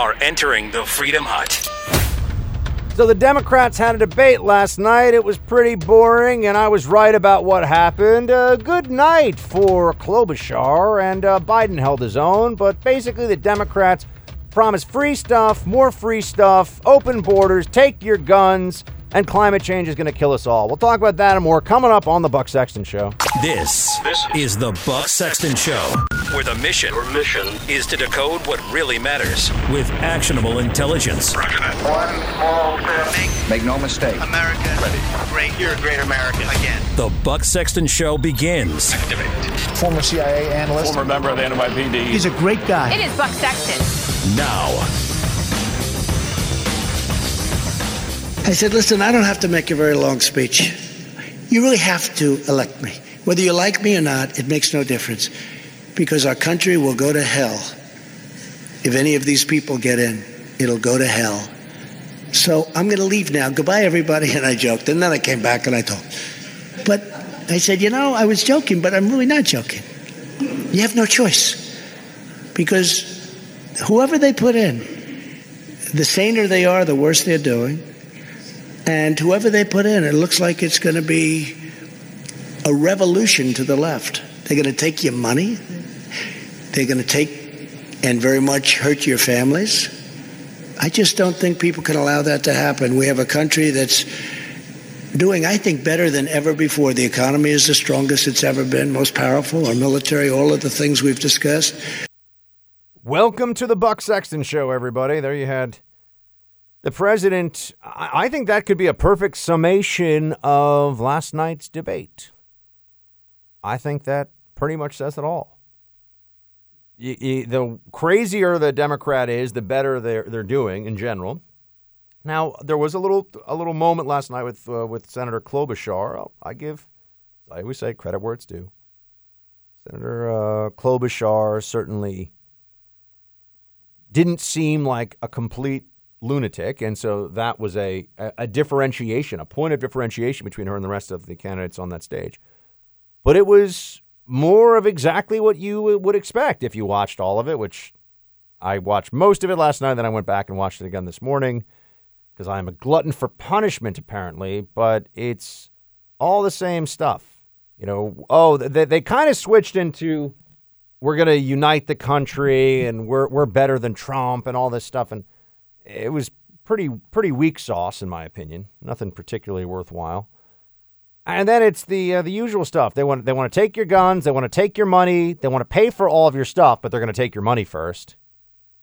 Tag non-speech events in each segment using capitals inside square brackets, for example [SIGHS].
are entering the Freedom Hut. So the Democrats had a debate last night. It was pretty boring, and I was right about what happened. Uh, good night for Klobuchar, and uh, Biden held his own. But basically, the Democrats promised free stuff, more free stuff, open borders, take your guns, and climate change is going to kill us all. We'll talk about that and more coming up on the Buck Sexton Show. This, this is the Buck Sexton Show, where the mission, Your mission is to decode what really matters with actionable intelligence. One small step. Make no mistake. America great. You're a great American again. The Buck Sexton Show begins Former CIA analyst. former member of the NYPD. He's a great guy. It is Buck Sexton. now. I said, listen, I don't have to make a very long speech. You really have to elect me. Whether you like me or not, it makes no difference. Because our country will go to hell. If any of these people get in, it'll go to hell. So I'm going to leave now. Goodbye, everybody. [LAUGHS] And I joked. And then I came back and I told. But I said, you know, I was joking, but I'm really not joking. You have no choice. Because whoever they put in, the saner they are, the worse they're doing. And whoever they put in, it looks like it's going to be a revolution to the left. They're going to take your money. They're going to take and very much hurt your families. I just don't think people can allow that to happen. We have a country that's doing, I think, better than ever before. The economy is the strongest it's ever been, most powerful, our military, all of the things we've discussed. Welcome to the Buck Sexton Show, everybody. There you had the president. I think that could be a perfect summation of last night's debate. I think that pretty much says it all. Y- y- the crazier the Democrat is, the better they're they're doing in general. Now there was a little a little moment last night with uh, with Senator Klobuchar. I give, I always say, credit where it's due. Senator uh, Klobuchar certainly didn't seem like a complete lunatic, and so that was a, a, differentiation, a point of differentiation between her and the rest of the candidates on that stage. But it was more of exactly what you would expect if you watched all of it, which I watched most of it last night. Then I went back and watched it again this morning because I'm a glutton for punishment, apparently. But it's all the same stuff. You know, oh, they, they kind of switched into we're going to unite the country and we're we're better than Trump and all this stuff and it was pretty pretty weak sauce in my opinion. Nothing particularly worthwhile. And then it's the uh, the usual stuff. They want they want to take your guns, they want to take your money, they want to pay for all of your stuff, but they're going to take your money first.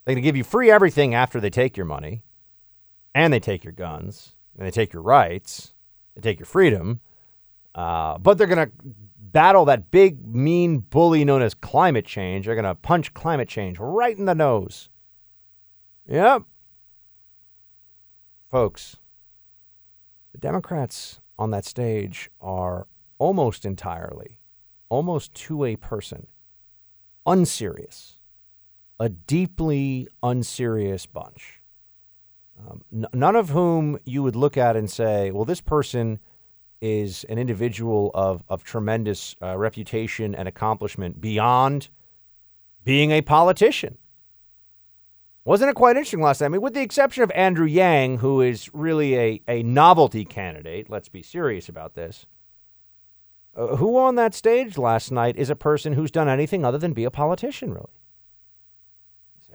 They're going to give you free everything after they take your money, and they take your guns, and they take your rights, they take your freedom. Uh, but they're going to battle that big, mean bully known as climate change. They're going to punch climate change right in the nose. Yep. Folks, the Democrats on that stage are almost entirely, almost to a person, unserious, a deeply unserious bunch. Um, n- none of whom you would look at and say, well, this person is an individual of, of tremendous uh, reputation and accomplishment beyond being a politician. Wasn't it quite interesting last time? I mean, with the exception of Andrew Yang, who is really a, a novelty candidate, let's be serious about this. Uh, who on that stage last night is a person who's done anything other than be a politician, really?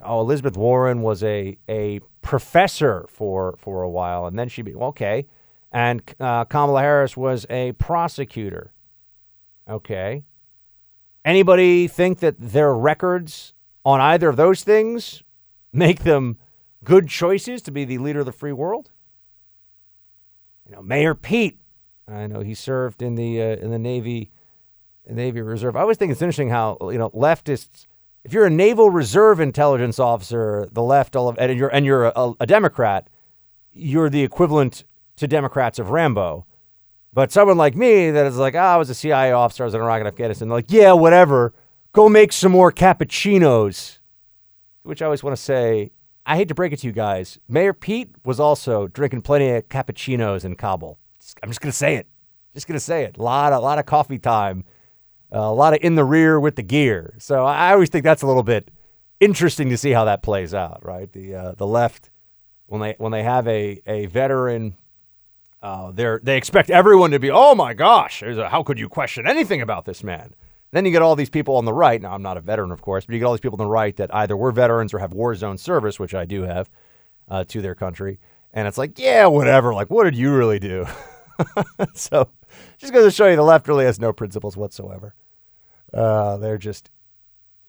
Oh, Elizabeth Warren was a, a professor for, for a while, and then she'd be okay. And uh, Kamala Harris was a prosecutor. Okay. Anybody think that their records on either of those things make them good choices to be the leader of the free world? You know, Mayor Pete. I know he served in the uh, in the Navy, Navy Reserve. I always think it's interesting how you know leftists. If you're a Naval Reserve intelligence officer, the left, all of, and you're and you're a, a Democrat, you're the equivalent to Democrats of Rambo. But someone like me that is like, oh, I was a CIA officer, I was in Iraq and Afghanistan, they're like, yeah, whatever. Go make some more cappuccinos. Which I always want to say, I hate to break it to you guys. Mayor Pete was also drinking plenty of cappuccinos in Kabul. I'm just gonna say it. Just gonna say it. A lot, a lot of coffee time, uh, a lot of in the rear with the gear. So I always think that's a little bit interesting to see how that plays out, right? The uh, the left when they when they have a a veteran, uh, they they expect everyone to be, oh my gosh, a, how could you question anything about this man? Then you get all these people on the right. Now I'm not a veteran, of course, but you get all these people on the right that either were veterans or have war zone service, which I do have, uh, to their country, and it's like, yeah, whatever. Like, what did you really do? [LAUGHS] so, just going to show you, the left really has no principles whatsoever. Uh, they're just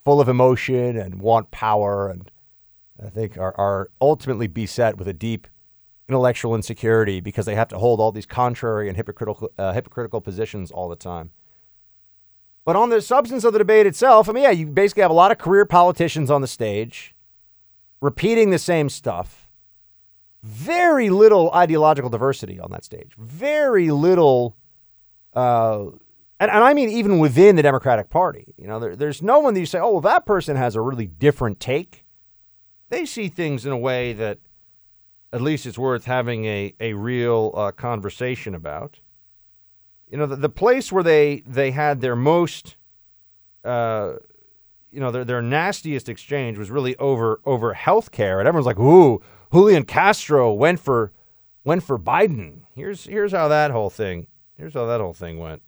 full of emotion and want power, and I think are, are ultimately beset with a deep intellectual insecurity because they have to hold all these contrary and hypocritical uh, hypocritical positions all the time. But on the substance of the debate itself, I mean, yeah, you basically have a lot of career politicians on the stage repeating the same stuff. Very little ideological diversity on that stage. Very little uh, and, and I mean even within the Democratic Party. You know, there, there's no one that you say, oh, well, that person has a really different take. They see things in a way that at least it's worth having a, a real uh, conversation about. You know, the, the place where they, they had their most, uh, you know, their, their nastiest exchange was really over over health care. And everyone's like, ooh, Julian Castro went for went for Biden. Here's here's how that whole thing here's how that whole thing went.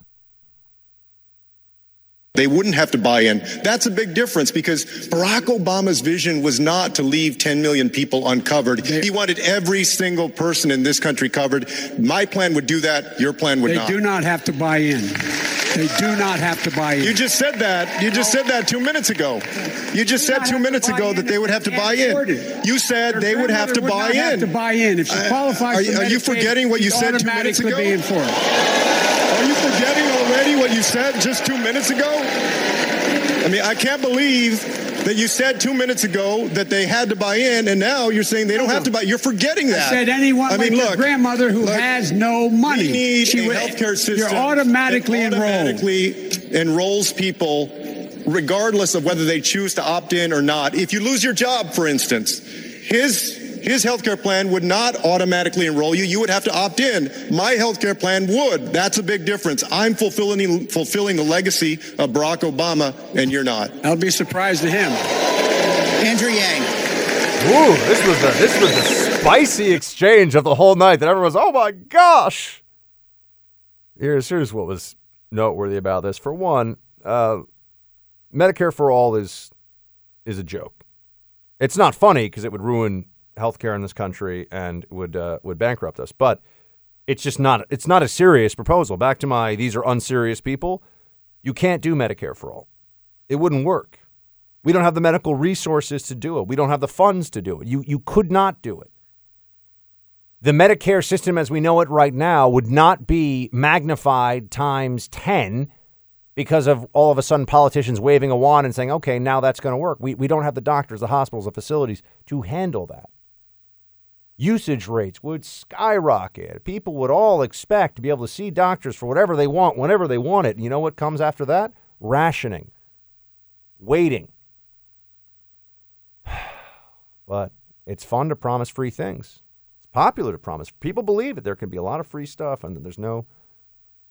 They wouldn't have to buy in. That's a big difference because Barack Obama's vision was not to leave 10 million people uncovered. He wanted every single person in this country covered. My plan would do that. Your plan would they not. They do not have to buy in. They do not have to buy in. You just said that. You just said that two minutes ago. You just said two minutes ago that they would have to buy in. You said they would have to buy in. Have to buy in if she uh, qualifies. Are, you, are you forgetting what you said two minutes ago? Are you forgetting already what you said just two minutes ago? I mean, I can't believe that you said two minutes ago that they had to buy in, and now you're saying they don't have to buy. You're forgetting that. I said anyone I mean, like look, grandmother who look, has no money. We need she a healthcare system. You're automatically, automatically enrolled. enrolls people regardless of whether they choose to opt in or not. If you lose your job, for instance, his his healthcare plan would not automatically enroll you. You would have to opt in. My healthcare plan would. That's a big difference. I'm fulfilling fulfilling the legacy of Barack Obama, and you're not. I'll be surprised to him. Andrew Yang. Ooh, this was the this was the spicy exchange of the whole night. That everyone was, oh my gosh. Here's here's what was noteworthy about this. For one, uh, Medicare for all is is a joke. It's not funny because it would ruin healthcare in this country and would uh, would bankrupt us. But it's just not it's not a serious proposal. Back to my these are unserious people. You can't do Medicare for all. It wouldn't work. We don't have the medical resources to do it. We don't have the funds to do it. You you could not do it. The Medicare system as we know it right now would not be magnified times 10 because of all of a sudden politicians waving a wand and saying, okay, now that's going to work. We, we don't have the doctors, the hospitals, the facilities to handle that usage rates would skyrocket. People would all expect to be able to see doctors for whatever they want, whenever they want it. And you know what comes after that? Rationing, waiting. [SIGHS] but it's fun to promise free things. It's popular to promise. People believe that there can be a lot of free stuff and there's no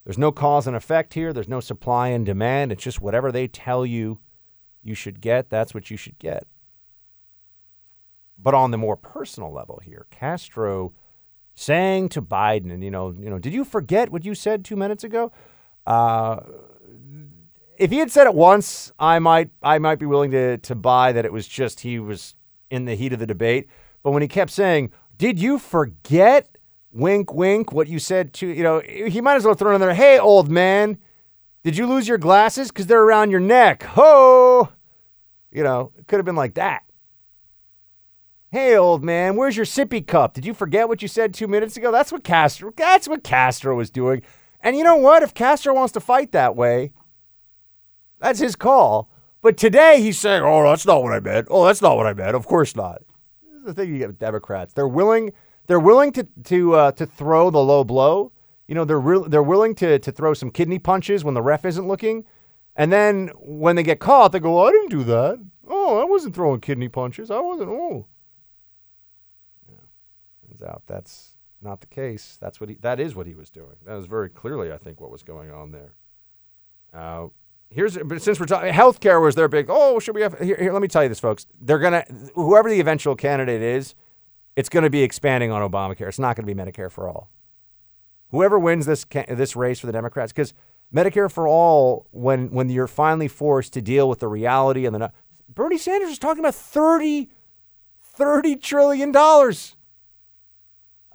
there's no cause and effect here. There's no supply and demand. It's just whatever they tell you you should get, that's what you should get. But on the more personal level here, Castro saying to Biden, and you know, you know, did you forget what you said two minutes ago? Uh, if he had said it once, I might, I might be willing to to buy that it was just he was in the heat of the debate. But when he kept saying, "Did you forget?" Wink, wink. What you said to you know, he might as well throw in there. Hey, old man, did you lose your glasses? Because they're around your neck. Ho! You know, it could have been like that. Hey, old man, where's your sippy cup? Did you forget what you said two minutes ago? That's what Castro. That's what Castro was doing. And you know what? If Castro wants to fight that way, that's his call. But today he's saying, "Oh, that's not what I meant. Oh, that's not what I meant. Of course not." This is the thing you get with Democrats. They're willing. They're willing to to uh, to throw the low blow. You know, they're re- they're willing to to throw some kidney punches when the ref isn't looking, and then when they get caught, they go, "I didn't do that. Oh, I wasn't throwing kidney punches. I wasn't. Oh." Out that's not the case. That's what he, that is what he was doing. That was very clearly, I think, what was going on there. Uh, here's but since we're talking healthcare was their big. Oh, should we have here, here? Let me tell you this, folks. They're gonna whoever the eventual candidate is, it's going to be expanding on Obamacare. It's not going to be Medicare for all. Whoever wins this this race for the Democrats, because Medicare for all, when when you're finally forced to deal with the reality and the Bernie Sanders is talking about 30, 30 trillion dollars,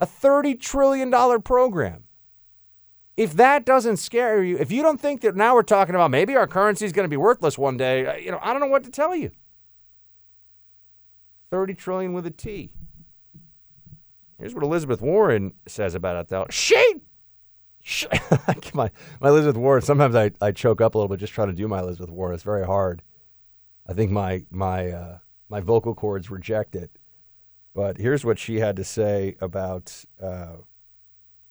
a thirty trillion dollar program. If that doesn't scare you, if you don't think that now we're talking about maybe our currency is going to be worthless one day, uh, you know, I don't know what to tell you. 30 trillion with a T. Here's what Elizabeth Warren says about it, though. She, she [LAUGHS] my, my Elizabeth Warren, sometimes I, I choke up a little bit just trying to do my Elizabeth Warren. It's very hard. I think my, my, uh, my vocal cords reject it. But here's what she had to say about uh,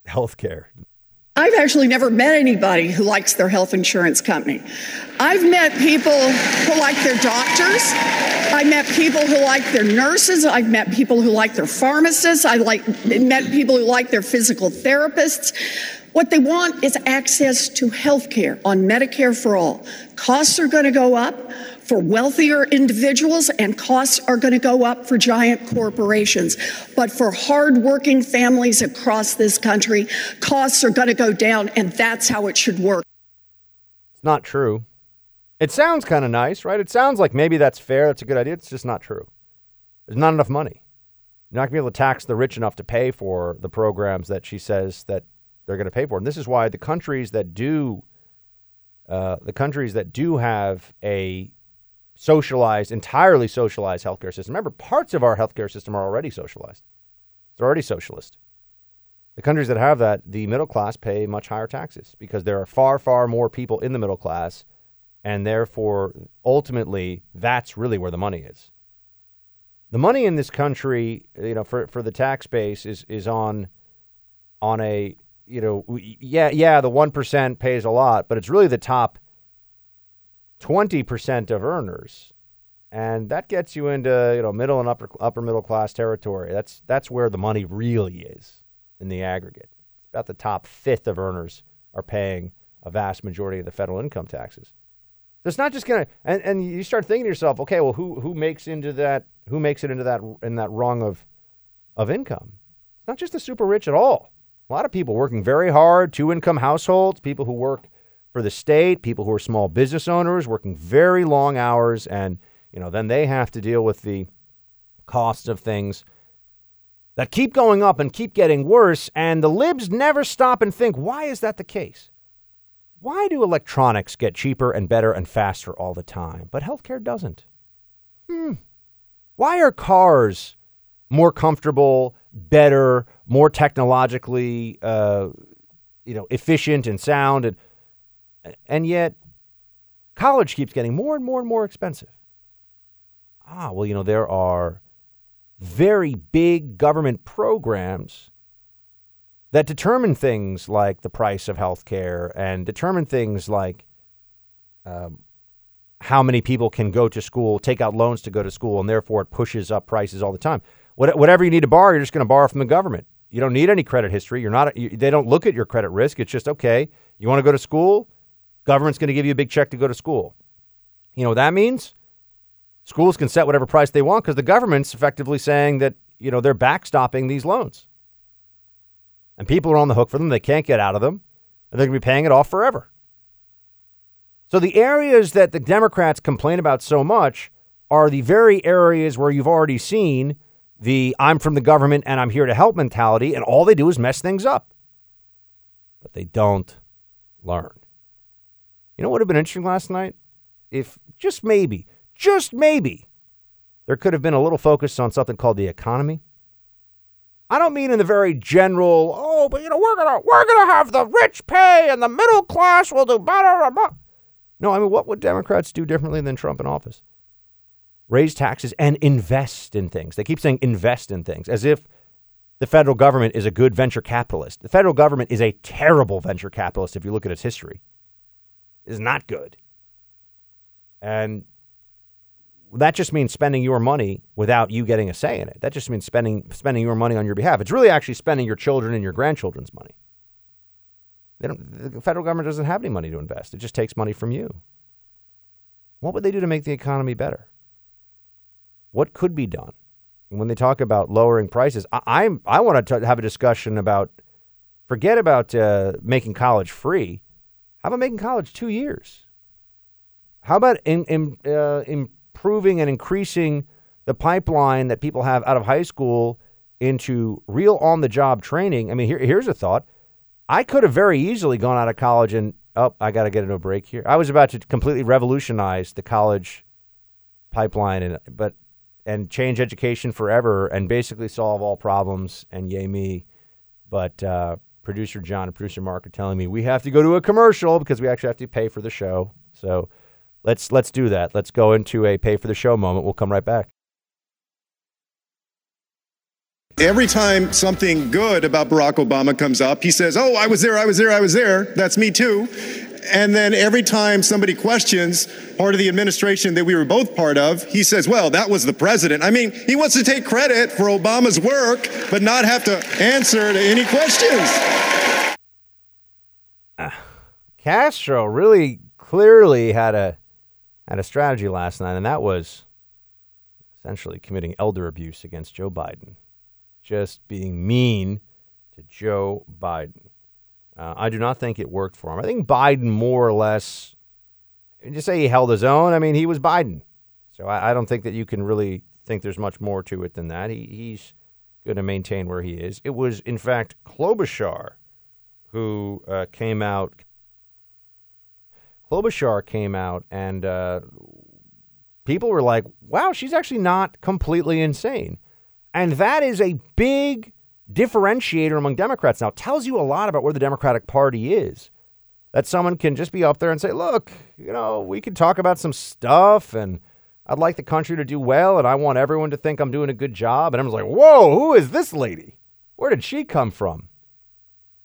health care. I've actually never met anybody who likes their health insurance company. I've met people who like their doctors. I met people who like their nurses. I've met people who like their pharmacists. I like met people who like their physical therapists. What they want is access to health care on Medicare for all. Costs are going to go up for wealthier individuals, and costs are going to go up for giant corporations. But for hardworking families across this country, costs are going to go down, and that's how it should work. It's not true. It sounds kind of nice, right? It sounds like maybe that's fair. That's a good idea. It's just not true. There's not enough money. You're not going to be able to tax the rich enough to pay for the programs that she says that they're going to pay for. And this is why the countries that do, uh, the countries that do have a socialized, entirely socialized healthcare system. Remember, parts of our healthcare system are already socialized. It's already socialist. The countries that have that, the middle class pay much higher taxes because there are far, far more people in the middle class, and therefore, ultimately, that's really where the money is. The money in this country, you know, for, for the tax base is is on on a you know, yeah, yeah, the one percent pays a lot, but it's really the top 20% of earners. And that gets you into, you know, middle and upper upper middle class territory. That's that's where the money really is in the aggregate. It's about the top fifth of earners are paying a vast majority of the federal income taxes. So it's not just gonna and, and you start thinking to yourself, okay, well who who makes into that who makes it into that in that rung of of income? It's not just the super rich at all. A lot of people working very hard, two income households, people who work for the state, people who are small business owners working very long hours, and you know then they have to deal with the costs of things that keep going up and keep getting worse. And the libs never stop and think, why is that the case? Why do electronics get cheaper and better and faster all the time, but healthcare doesn't? Hmm. Why are cars more comfortable, better, more technologically, uh, you know, efficient and sound and and yet, college keeps getting more and more and more expensive. Ah, well, you know, there are very big government programs that determine things like the price of health care and determine things like um, how many people can go to school, take out loans to go to school, and therefore it pushes up prices all the time. What, whatever you need to borrow, you're just going to borrow from the government. You don't need any credit history. You're not. You, they don't look at your credit risk. It's just okay. You want to go to school? Government's going to give you a big check to go to school. You know what that means? Schools can set whatever price they want because the government's effectively saying that, you know, they're backstopping these loans. And people are on the hook for them. They can't get out of them. And they're going to be paying it off forever. So the areas that the Democrats complain about so much are the very areas where you've already seen the I'm from the government and I'm here to help mentality, and all they do is mess things up. But they don't learn. You know what would have been interesting last night? If just maybe, just maybe, there could have been a little focus on something called the economy. I don't mean in the very general, oh, but you know, we're gonna we're gonna have the rich pay and the middle class will do better. No, I mean, what would Democrats do differently than Trump in office? Raise taxes and invest in things. They keep saying invest in things as if the federal government is a good venture capitalist. The federal government is a terrible venture capitalist if you look at its history is not good. And that just means spending your money without you getting a say in it. That just means spending spending your money on your behalf. It's really actually spending your children and your grandchildren's money. They don't, the federal government doesn't have any money to invest. It just takes money from you. What would they do to make the economy better? What could be done? And when they talk about lowering prices, I, I want to have a discussion about forget about uh, making college free. How about making college two years? How about in, in, uh, improving and increasing the pipeline that people have out of high school into real on the job training? I mean, here, here's a thought. I could have very easily gone out of college and, oh, I got to get into a break here. I was about to completely revolutionize the college pipeline, and but and change education forever and basically solve all problems and yay me. But uh, producer John and producer Mark are telling me we have to go to a commercial because we actually have to pay for the show. So let's let's do that. Let's go into a pay for the show moment. We'll come right back. Every time something good about Barack Obama comes up, he says, Oh, I was there, I was there, I was there. That's me too. And then every time somebody questions part of the administration that we were both part of, he says, well, that was the president. I mean, he wants to take credit for Obama's work, but not have to answer to any questions. Uh, Castro really clearly had a had a strategy last night, and that was essentially committing elder abuse against Joe Biden, just being mean to Joe Biden. Uh, I do not think it worked for him. I think Biden more or less, just say he held his own. I mean, he was Biden. So I, I don't think that you can really think there's much more to it than that. He, he's going to maintain where he is. It was, in fact, Klobuchar who uh, came out. Klobuchar came out, and uh, people were like, wow, she's actually not completely insane. And that is a big differentiator among Democrats now tells you a lot about where the Democratic Party is. That someone can just be up there and say, look, you know, we can talk about some stuff and I'd like the country to do well and I want everyone to think I'm doing a good job. And I'm like, whoa, who is this lady? Where did she come from?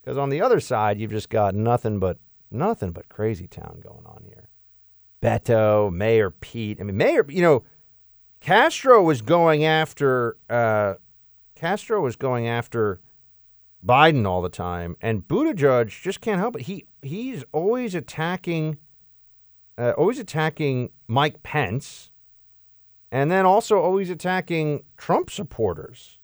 Because on the other side, you've just got nothing but nothing but crazy town going on here. Beto, Mayor Pete. I mean, Mayor, you know, Castro was going after uh, Castro was going after Biden all the time, and Buttigieg just can't help it. He he's always attacking, uh, always attacking Mike Pence, and then also always attacking Trump supporters.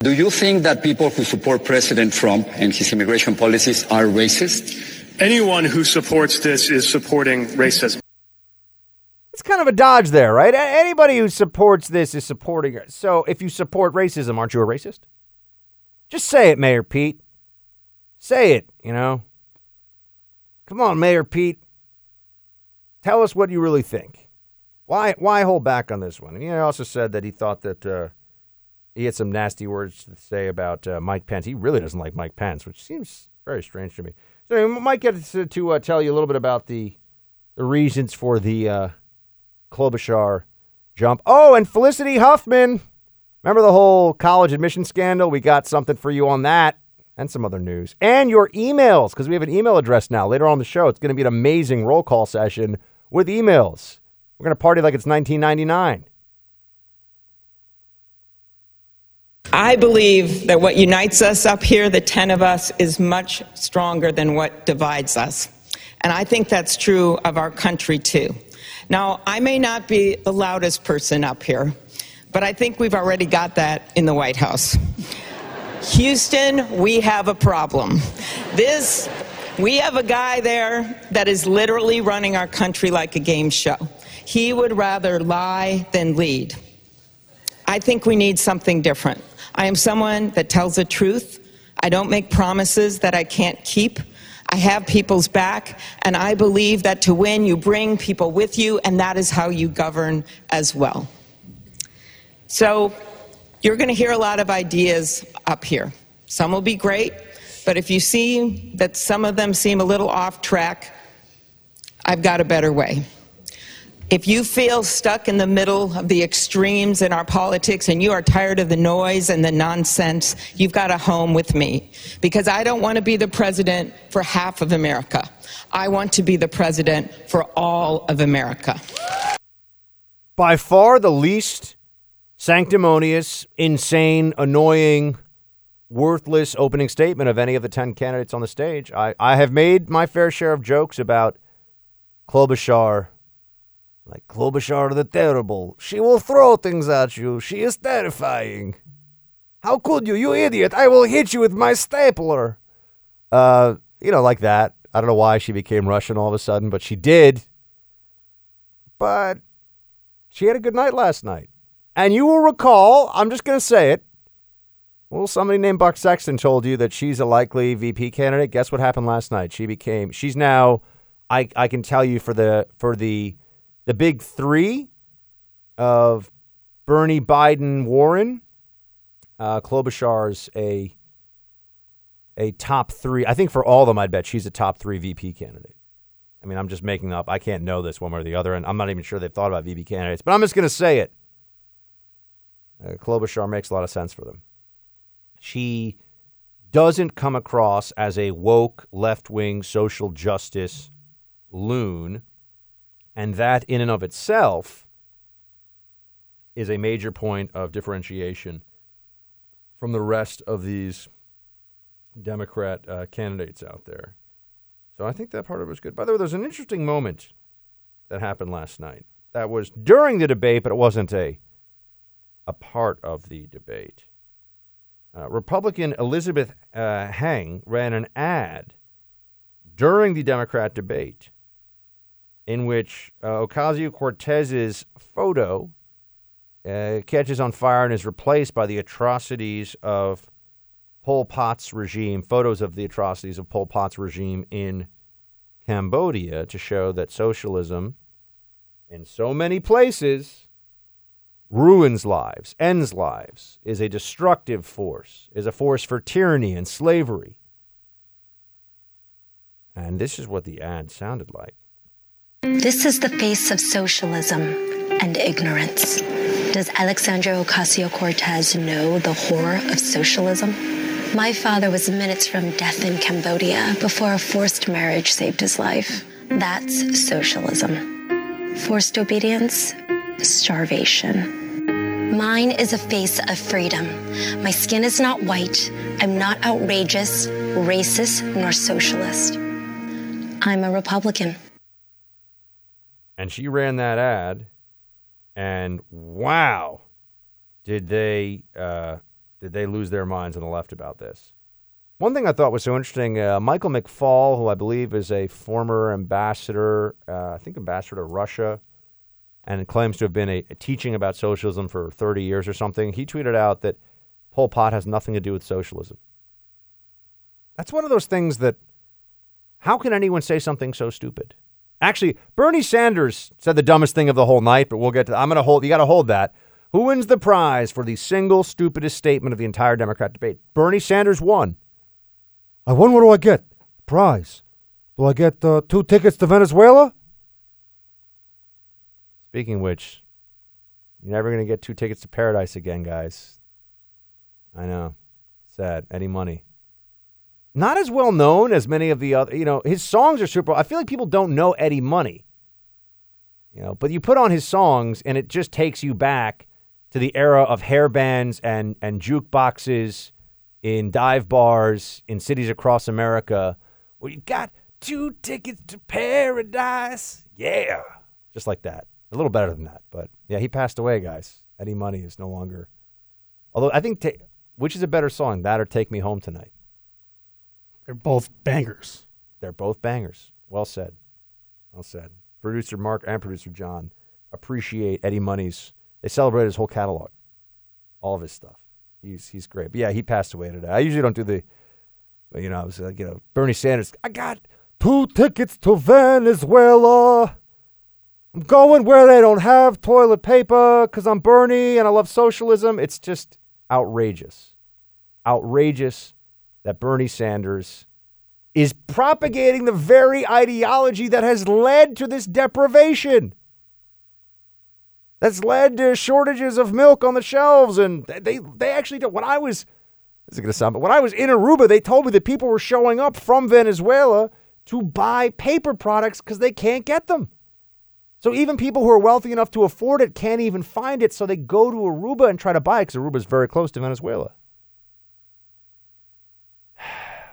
Do you think that people who support President Trump and his immigration policies are racist? Anyone who supports this is supporting racism. It's kind of a dodge there, right? Anybody who supports this is supporting it. So if you support racism, aren't you a racist? Just say it, Mayor Pete. Say it, you know. Come on, Mayor Pete. Tell us what you really think. Why why hold back on this one? And he also said that he thought that uh, he had some nasty words to say about uh, Mike Pence. He really doesn't like Mike Pence, which seems very strange to me. So he might get to, to uh, tell you a little bit about the the reasons for the uh, Klobuchar jump. Oh, and Felicity Huffman. Remember the whole college admission scandal? We got something for you on that and some other news. And your emails, because we have an email address now. Later on the show, it's going to be an amazing roll call session with emails. We're going to party like it's 1999. I believe that what unites us up here, the 10 of us, is much stronger than what divides us. And I think that's true of our country, too. Now, I may not be the loudest person up here, but I think we've already got that in the White House. Houston, we have a problem. This, we have a guy there that is literally running our country like a game show. He would rather lie than lead. I think we need something different. I am someone that tells the truth. I don't make promises that I can't keep. I have people's back, and I believe that to win, you bring people with you, and that is how you govern as well. So, you're going to hear a lot of ideas up here. Some will be great, but if you see that some of them seem a little off track, I've got a better way. If you feel stuck in the middle of the extremes in our politics and you are tired of the noise and the nonsense, you've got a home with me. Because I don't want to be the president for half of America. I want to be the president for all of America. By far the least sanctimonious, insane, annoying, worthless opening statement of any of the 10 candidates on the stage. I, I have made my fair share of jokes about Klobuchar, like Klobuchar the Terrible, she will throw things at you. She is terrifying. How could you, you idiot? I will hit you with my stapler. Uh, you know, like that. I don't know why she became Russian all of a sudden, but she did. But she had a good night last night. And you will recall, I'm just going to say it. Well, somebody named Buck Sexton told you that she's a likely VP candidate. Guess what happened last night? She became she's now I I can tell you for the for the the big 3 of Bernie Biden Warren uh Klobuchar's a a top 3. I think for all of them I'd bet she's a top 3 VP candidate. I mean, I'm just making up. I can't know this one way or the other and I'm not even sure they've thought about VP candidates, but I'm just going to say it. Uh, Klobuchar makes a lot of sense for them. She doesn't come across as a woke, left wing, social justice loon. And that, in and of itself, is a major point of differentiation from the rest of these Democrat uh, candidates out there. So I think that part of it was good. By the way, there's an interesting moment that happened last night. That was during the debate, but it wasn't a a part of the debate. Uh, Republican Elizabeth uh, Heng ran an ad during the Democrat debate in which uh, Ocasio Cortez's photo uh, catches on fire and is replaced by the atrocities of Pol Pot's regime, photos of the atrocities of Pol Pot's regime in Cambodia to show that socialism in so many places ruins lives, ends lives, is a destructive force, is a force for tyranny and slavery. And this is what the ad sounded like. This is the face of socialism and ignorance. Does Alexandra Ocasio Cortez know the horror of socialism? My father was minutes from death in Cambodia before a forced marriage saved his life. That's socialism. Forced obedience, starvation. Mine is a face of freedom. My skin is not white. I'm not outrageous, racist, nor socialist. I'm a Republican. And she ran that ad, and wow, did they uh, did they lose their minds on the left about this? One thing I thought was so interesting: uh, Michael McFaul, who I believe is a former ambassador, uh, I think ambassador to Russia and claims to have been a, a, teaching about socialism for 30 years or something, he tweeted out that Pol Pot has nothing to do with socialism. That's one of those things that how can anyone say something so stupid? Actually, Bernie Sanders said the dumbest thing of the whole night, but we'll get to I'm going to hold you got to hold that. Who wins the prize for the single stupidest statement of the entire Democrat debate? Bernie Sanders won. I won. What do I get? Prize. Do I get uh, two tickets to Venezuela? Speaking which, you're never going to get two tickets to paradise again, guys. I know. Sad. Eddie Money. Not as well known as many of the other, you know, his songs are super. I feel like people don't know Eddie Money. You know, but you put on his songs and it just takes you back to the era of hair bands and, and jukeboxes in dive bars in cities across America where you've got two tickets to paradise. Yeah. Just like that. A little better than that, but yeah, he passed away, guys. Eddie Money is no longer. Although I think, ta- which is a better song, that or "Take Me Home Tonight"? They're both bangers. They're both bangers. Well said. Well said. Producer Mark and producer John appreciate Eddie Money's. They celebrate his whole catalog, all of his stuff. He's he's great. But yeah, he passed away today. I usually don't do the, you know, I was like, you know, Bernie Sanders. I got two tickets to Venezuela. I'm going where they don't have toilet paper because I'm Bernie and I love socialism. It's just outrageous. Outrageous that Bernie Sanders is propagating the very ideology that has led to this deprivation. That's led to shortages of milk on the shelves. And they, they actually don't. When I was, this is going to sound, but when I was in Aruba, they told me that people were showing up from Venezuela to buy paper products because they can't get them. So even people who are wealthy enough to afford it can't even find it, so they go to Aruba and try to buy it because Aruba is very close to Venezuela.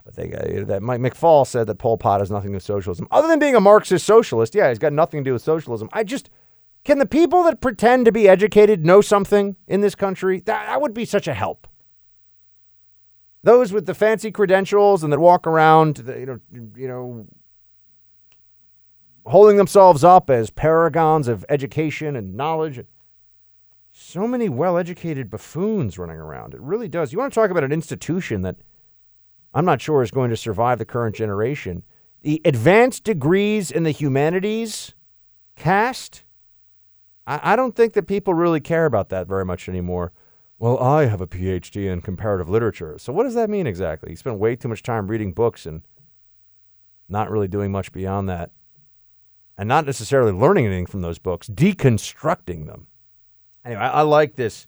But they got that. Mike McFaul said that Pol Pot has nothing to do with socialism, other than being a Marxist socialist. Yeah, he's got nothing to do with socialism. I just can the people that pretend to be educated know something in this country? That, that would be such a help. Those with the fancy credentials and that walk around, you know, you know, holding themselves up as paragons of education and knowledge. So many well educated buffoons running around. It really does. You want to talk about an institution that I'm not sure is going to survive the current generation. The advanced degrees in the humanities cast, I, I don't think that people really care about that very much anymore. Well, I have a PhD in comparative literature. So, what does that mean exactly? You spend way too much time reading books and not really doing much beyond that and not necessarily learning anything from those books, deconstructing them. Anyway, I, I like this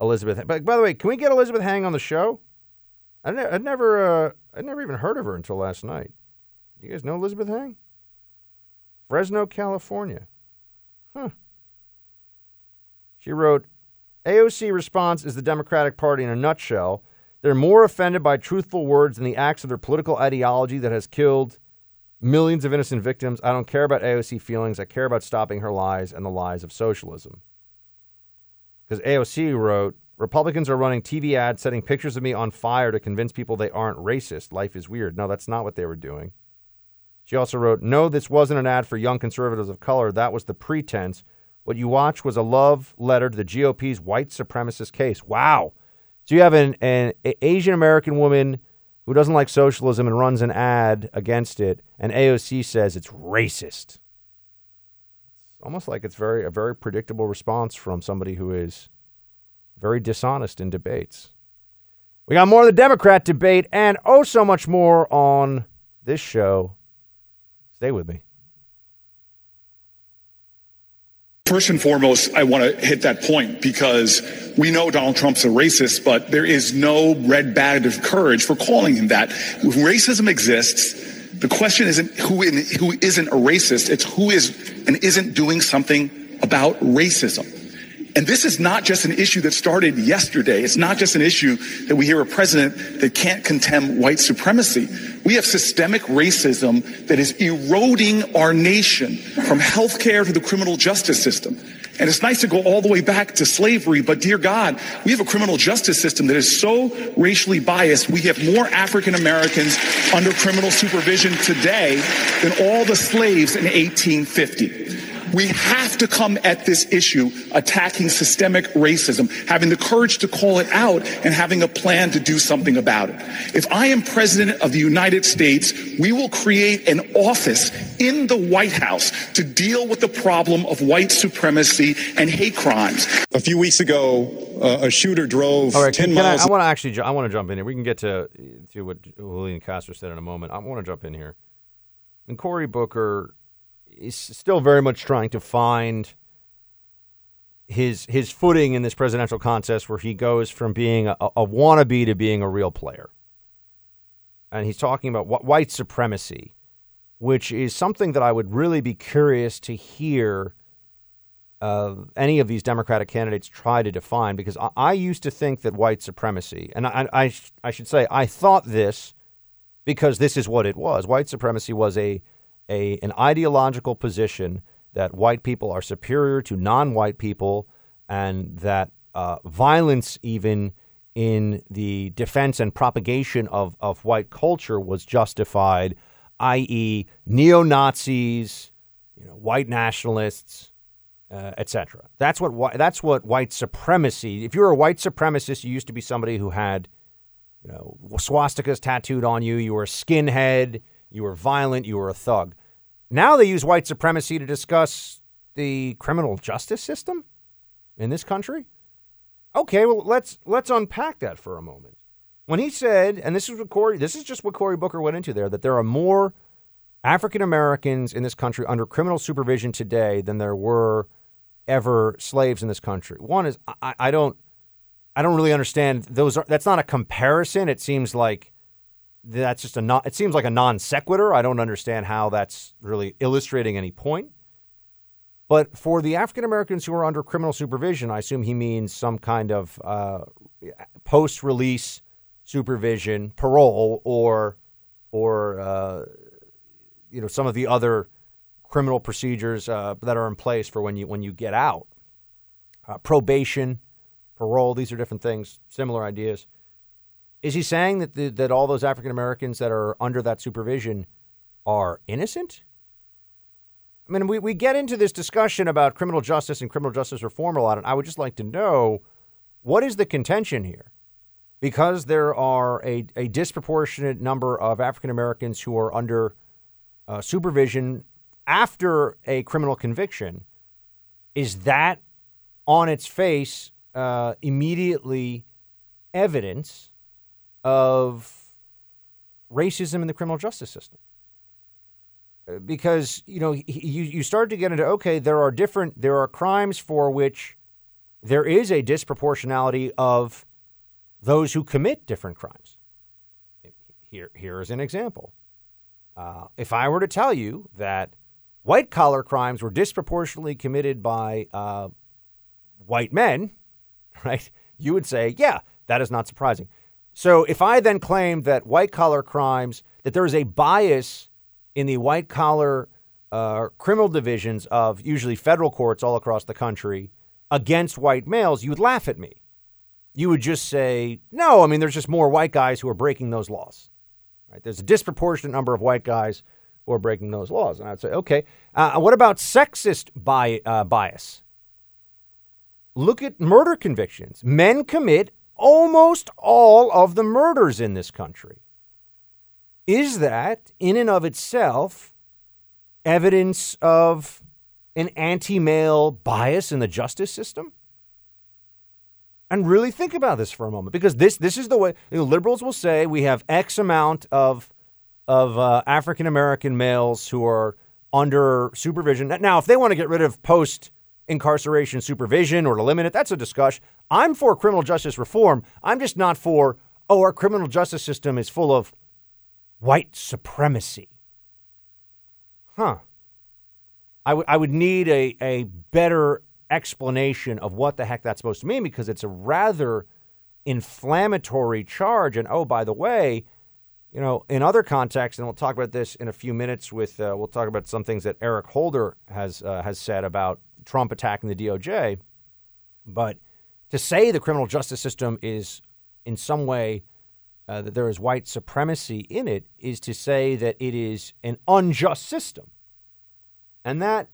Elizabeth. But by the way, can we get Elizabeth Heng on the show? I ne- I'd never, uh, I'd never even heard of her until last night. You guys know Elizabeth Heng? Fresno, California. Huh. She wrote, AOC response is the Democratic Party in a nutshell. They're more offended by truthful words than the acts of their political ideology that has killed millions of innocent victims. I don't care about AOC feelings. I care about stopping her lies and the lies of socialism. Because AOC wrote, Republicans are running TV ads setting pictures of me on fire to convince people they aren't racist. Life is weird. No, that's not what they were doing. She also wrote, No, this wasn't an ad for young conservatives of color. That was the pretense. What you watched was a love letter to the GOP's white supremacist case. Wow. So you have an, an Asian American woman who doesn't like socialism and runs an ad against it, and AOC says it's racist. It's almost like it's very a very predictable response from somebody who is very dishonest in debates. We got more of the Democrat debate and oh so much more on this show. Stay with me. First and foremost, I want to hit that point because we know Donald Trump's a racist, but there is no red badge of courage for calling him that. When racism exists, the question isn't who, in, who isn't a racist, it's who is and isn't doing something about racism. And this is not just an issue that started yesterday. It's not just an issue that we hear a president that can't contemn white supremacy. We have systemic racism that is eroding our nation from healthcare to the criminal justice system. And it's nice to go all the way back to slavery, but dear God, we have a criminal justice system that is so racially biased. We have more African Americans under criminal supervision today than all the slaves in 1850. We have to come at this issue attacking systemic racism, having the courage to call it out and having a plan to do something about it. If I am president of the United States, we will create an office in the White House to deal with the problem of white supremacy and hate crimes. A few weeks ago, uh, a shooter drove All right, 10 can, miles. I, I want to actually, I want to jump in here. We can get to to what Julian Castro said in a moment. I want to jump in here. And Cory Booker is still very much trying to find his his footing in this presidential contest, where he goes from being a, a wannabe to being a real player. And he's talking about wh- white supremacy, which is something that I would really be curious to hear uh, any of these Democratic candidates try to define because I, I used to think that white supremacy, and I, I, I should say, I thought this because this is what it was. White supremacy was a, a an ideological position that white people are superior to non-white people, and that uh, violence, even in the defense and propagation of, of white culture, was justified, i.e., neo Nazis, you know, white nationalists uh, etc. That's what that's what white supremacy. If you were a white supremacist, you used to be somebody who had, you know, swastikas tattooed on you. You were a skinhead. You were violent. You were a thug. Now they use white supremacy to discuss the criminal justice system in this country. Okay, well let's let's unpack that for a moment. When he said, and this is what Cory, this is just what Cory Booker went into there, that there are more African Americans in this country under criminal supervision today than there were ever slaves in this country. One is I, I don't I don't really understand those are that's not a comparison. It seems like that's just a non, it seems like a non sequitur. I don't understand how that's really illustrating any point. But for the African Americans who are under criminal supervision, I assume he means some kind of uh, post release supervision, parole, or or uh, you know some of the other criminal procedures uh, that are in place for when you when you get out. Uh, probation, parole, these are different things, similar ideas. Is he saying that the, that all those African Americans that are under that supervision are innocent? I mean, we, we get into this discussion about criminal justice and criminal justice reform a lot, and I would just like to know what is the contention here? Because there are a, a disproportionate number of African Americans who are under uh, supervision after a criminal conviction, is that on its face uh, immediately evidence of racism in the criminal justice system? because you know you you start to get into okay there are different there are crimes for which there is a disproportionality of those who commit different crimes. Here here is an example. Uh, if i were to tell you that white collar crimes were disproportionately committed by uh, white men [LAUGHS] right you would say yeah that is not surprising so if i then claim that white collar crimes that there is a bias in the white collar uh, criminal divisions of usually federal courts all across the country against white males, you would laugh at me. You would just say, no, I mean, there's just more white guys who are breaking those laws. Right? There's a disproportionate number of white guys who are breaking those laws. And I'd say, okay, uh, what about sexist bi- uh, bias? Look at murder convictions. Men commit almost all of the murders in this country. Is that, in and of itself, evidence of an anti male bias in the justice system? And really think about this for a moment, because this this is the way you know, liberals will say we have X amount of of uh, African American males who are under supervision. Now, if they want to get rid of post incarceration supervision or to limit it. That's a discussion. I'm for criminal justice reform. I'm just not for oh, our criminal justice system is full of white supremacy. Huh. I, w- I would need a, a better explanation of what the heck that's supposed to mean because it's a rather inflammatory charge. And oh, by the way, you know, in other contexts, and we'll talk about this in a few minutes. With uh, we'll talk about some things that Eric Holder has uh, has said about Trump attacking the DOJ. But to say the criminal justice system is in some way uh, that there is white supremacy in it is to say that it is an unjust system. And that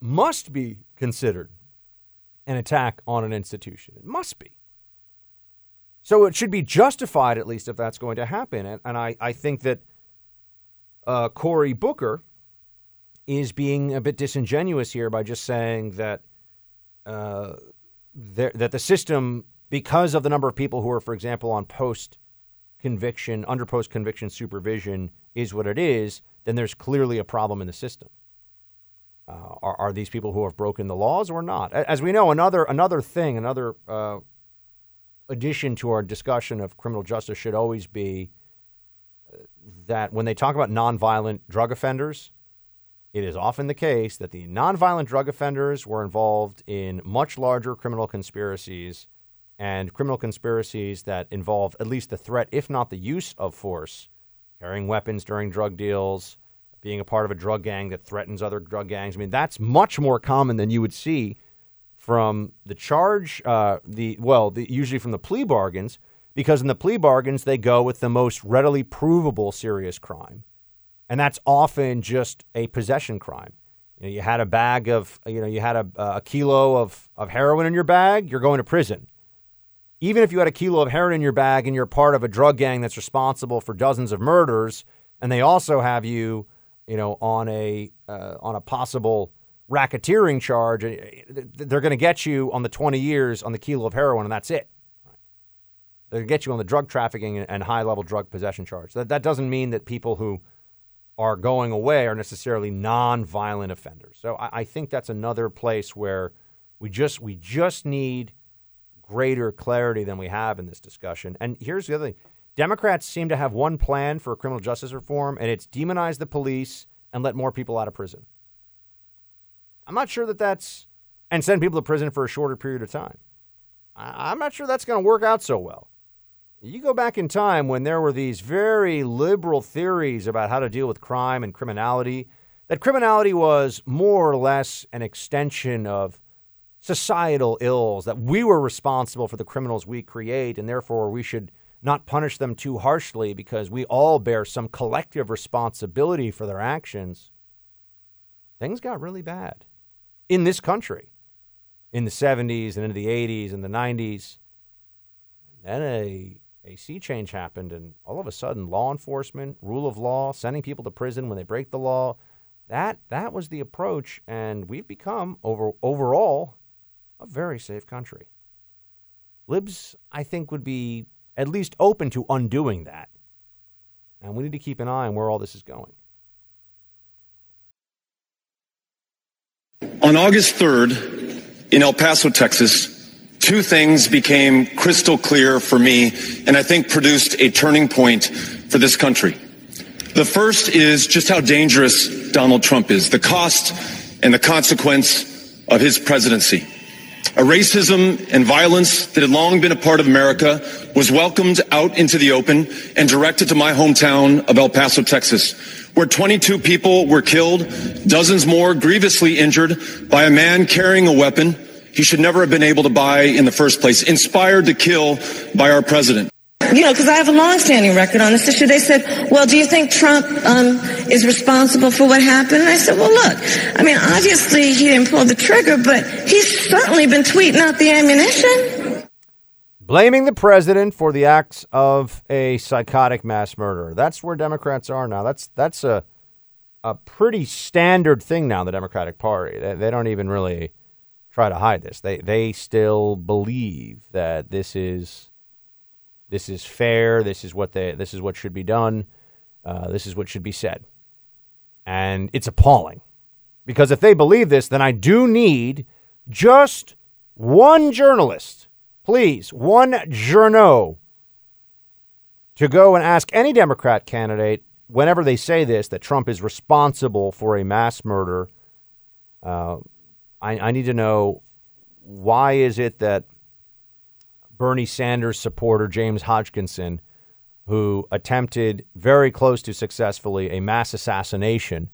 must be considered an attack on an institution. It must be. So it should be justified, at least, if that's going to happen. And, and I, I think that uh, Cory Booker is being a bit disingenuous here by just saying that uh, that the system, because of the number of people who are, for example, on post conviction, under post conviction supervision is what it is, then there's clearly a problem in the system. Uh, are, are, these people who have broken the laws or not? As we know, another another thing, another uh, addition to our discussion of criminal justice should always be uh, that when they talk about nonviolent drug offenders, it is often the case that the nonviolent drug offenders were involved in much larger criminal conspiracies and criminal conspiracies that involve at least the threat, if not the use of force, carrying weapons during drug deals, being a part of a drug gang that threatens other drug gangs. I mean, that's much more common than you would see from the charge, uh, the well, the, usually from the plea bargains, because in the plea bargains they go with the most readily provable serious crime, and that's often just a possession crime. You, know, you had a bag of, you know, you had a, a kilo of, of heroin in your bag, you're going to prison even if you had a kilo of heroin in your bag and you're part of a drug gang that's responsible for dozens of murders, and they also have you, you know, on a uh, on a possible racketeering charge, uh, they're going to get you on the 20 years on the kilo of heroin, and that's it. They're going to get you on the drug trafficking and high level drug possession charge. That, that doesn't mean that people who are going away are necessarily non-violent offenders. So I, I think that's another place where we just we just need greater clarity than we have in this discussion. And here's the other thing Democrats seem to have one plan for criminal justice reform, and it's demonize the police and let more people out of prison. I'm not sure that that's, and send people to prison for a shorter period of time. I'm not sure that's going to work out so well. You go back in time when there were these very liberal theories about how to deal with crime and criminality, that criminality was more or less an extension of societal ills, that we were responsible for the criminals we create, and therefore we should not punish them too harshly because we all bear some collective responsibility for their actions. Things got really bad in this country in the 70s and into the 80s and the 90s. And then a a sea change happened, and all of a sudden, law enforcement, rule of law, sending people to prison when they break the law, that that was the approach, and we've become over overall a very safe country. Libs, I think, would be at least open to undoing that, and we need to keep an eye on where all this is going. On August 3rd, in El Paso, Texas, two things became crystal clear for me and I think produced a turning point for this country. The first is just how dangerous Donald Trump is, the cost and the consequence of his presidency. A racism and violence that had long been a part of America was welcomed out into the open and directed to my hometown of El Paso, Texas, where 22 people were killed, dozens more grievously injured by a man carrying a weapon he should never have been able to buy in the first place, inspired to kill by our president. You know, because I have a long-standing record on this issue. They said, well, do you think Trump um, is responsible for what happened? And I said, well, look, I mean, obviously he didn't pull the trigger, but he's certainly been tweeting out the ammunition. Blaming the president for the acts of a psychotic mass murderer. That's where Democrats are now. That's that's a a pretty standard thing now in the Democratic Party. They, they don't even really try to hide this. They they still believe that this is this is fair. This is what they this is what should be done. Uh, this is what should be said, and it's appalling because if they believe this, then I do need just one journalist, please, one journo, to go and ask any Democrat candidate whenever they say this that Trump is responsible for a mass murder. Uh, I, I need to know why is it that Bernie Sanders supporter James Hodgkinson, who attempted very close to successfully a mass assassination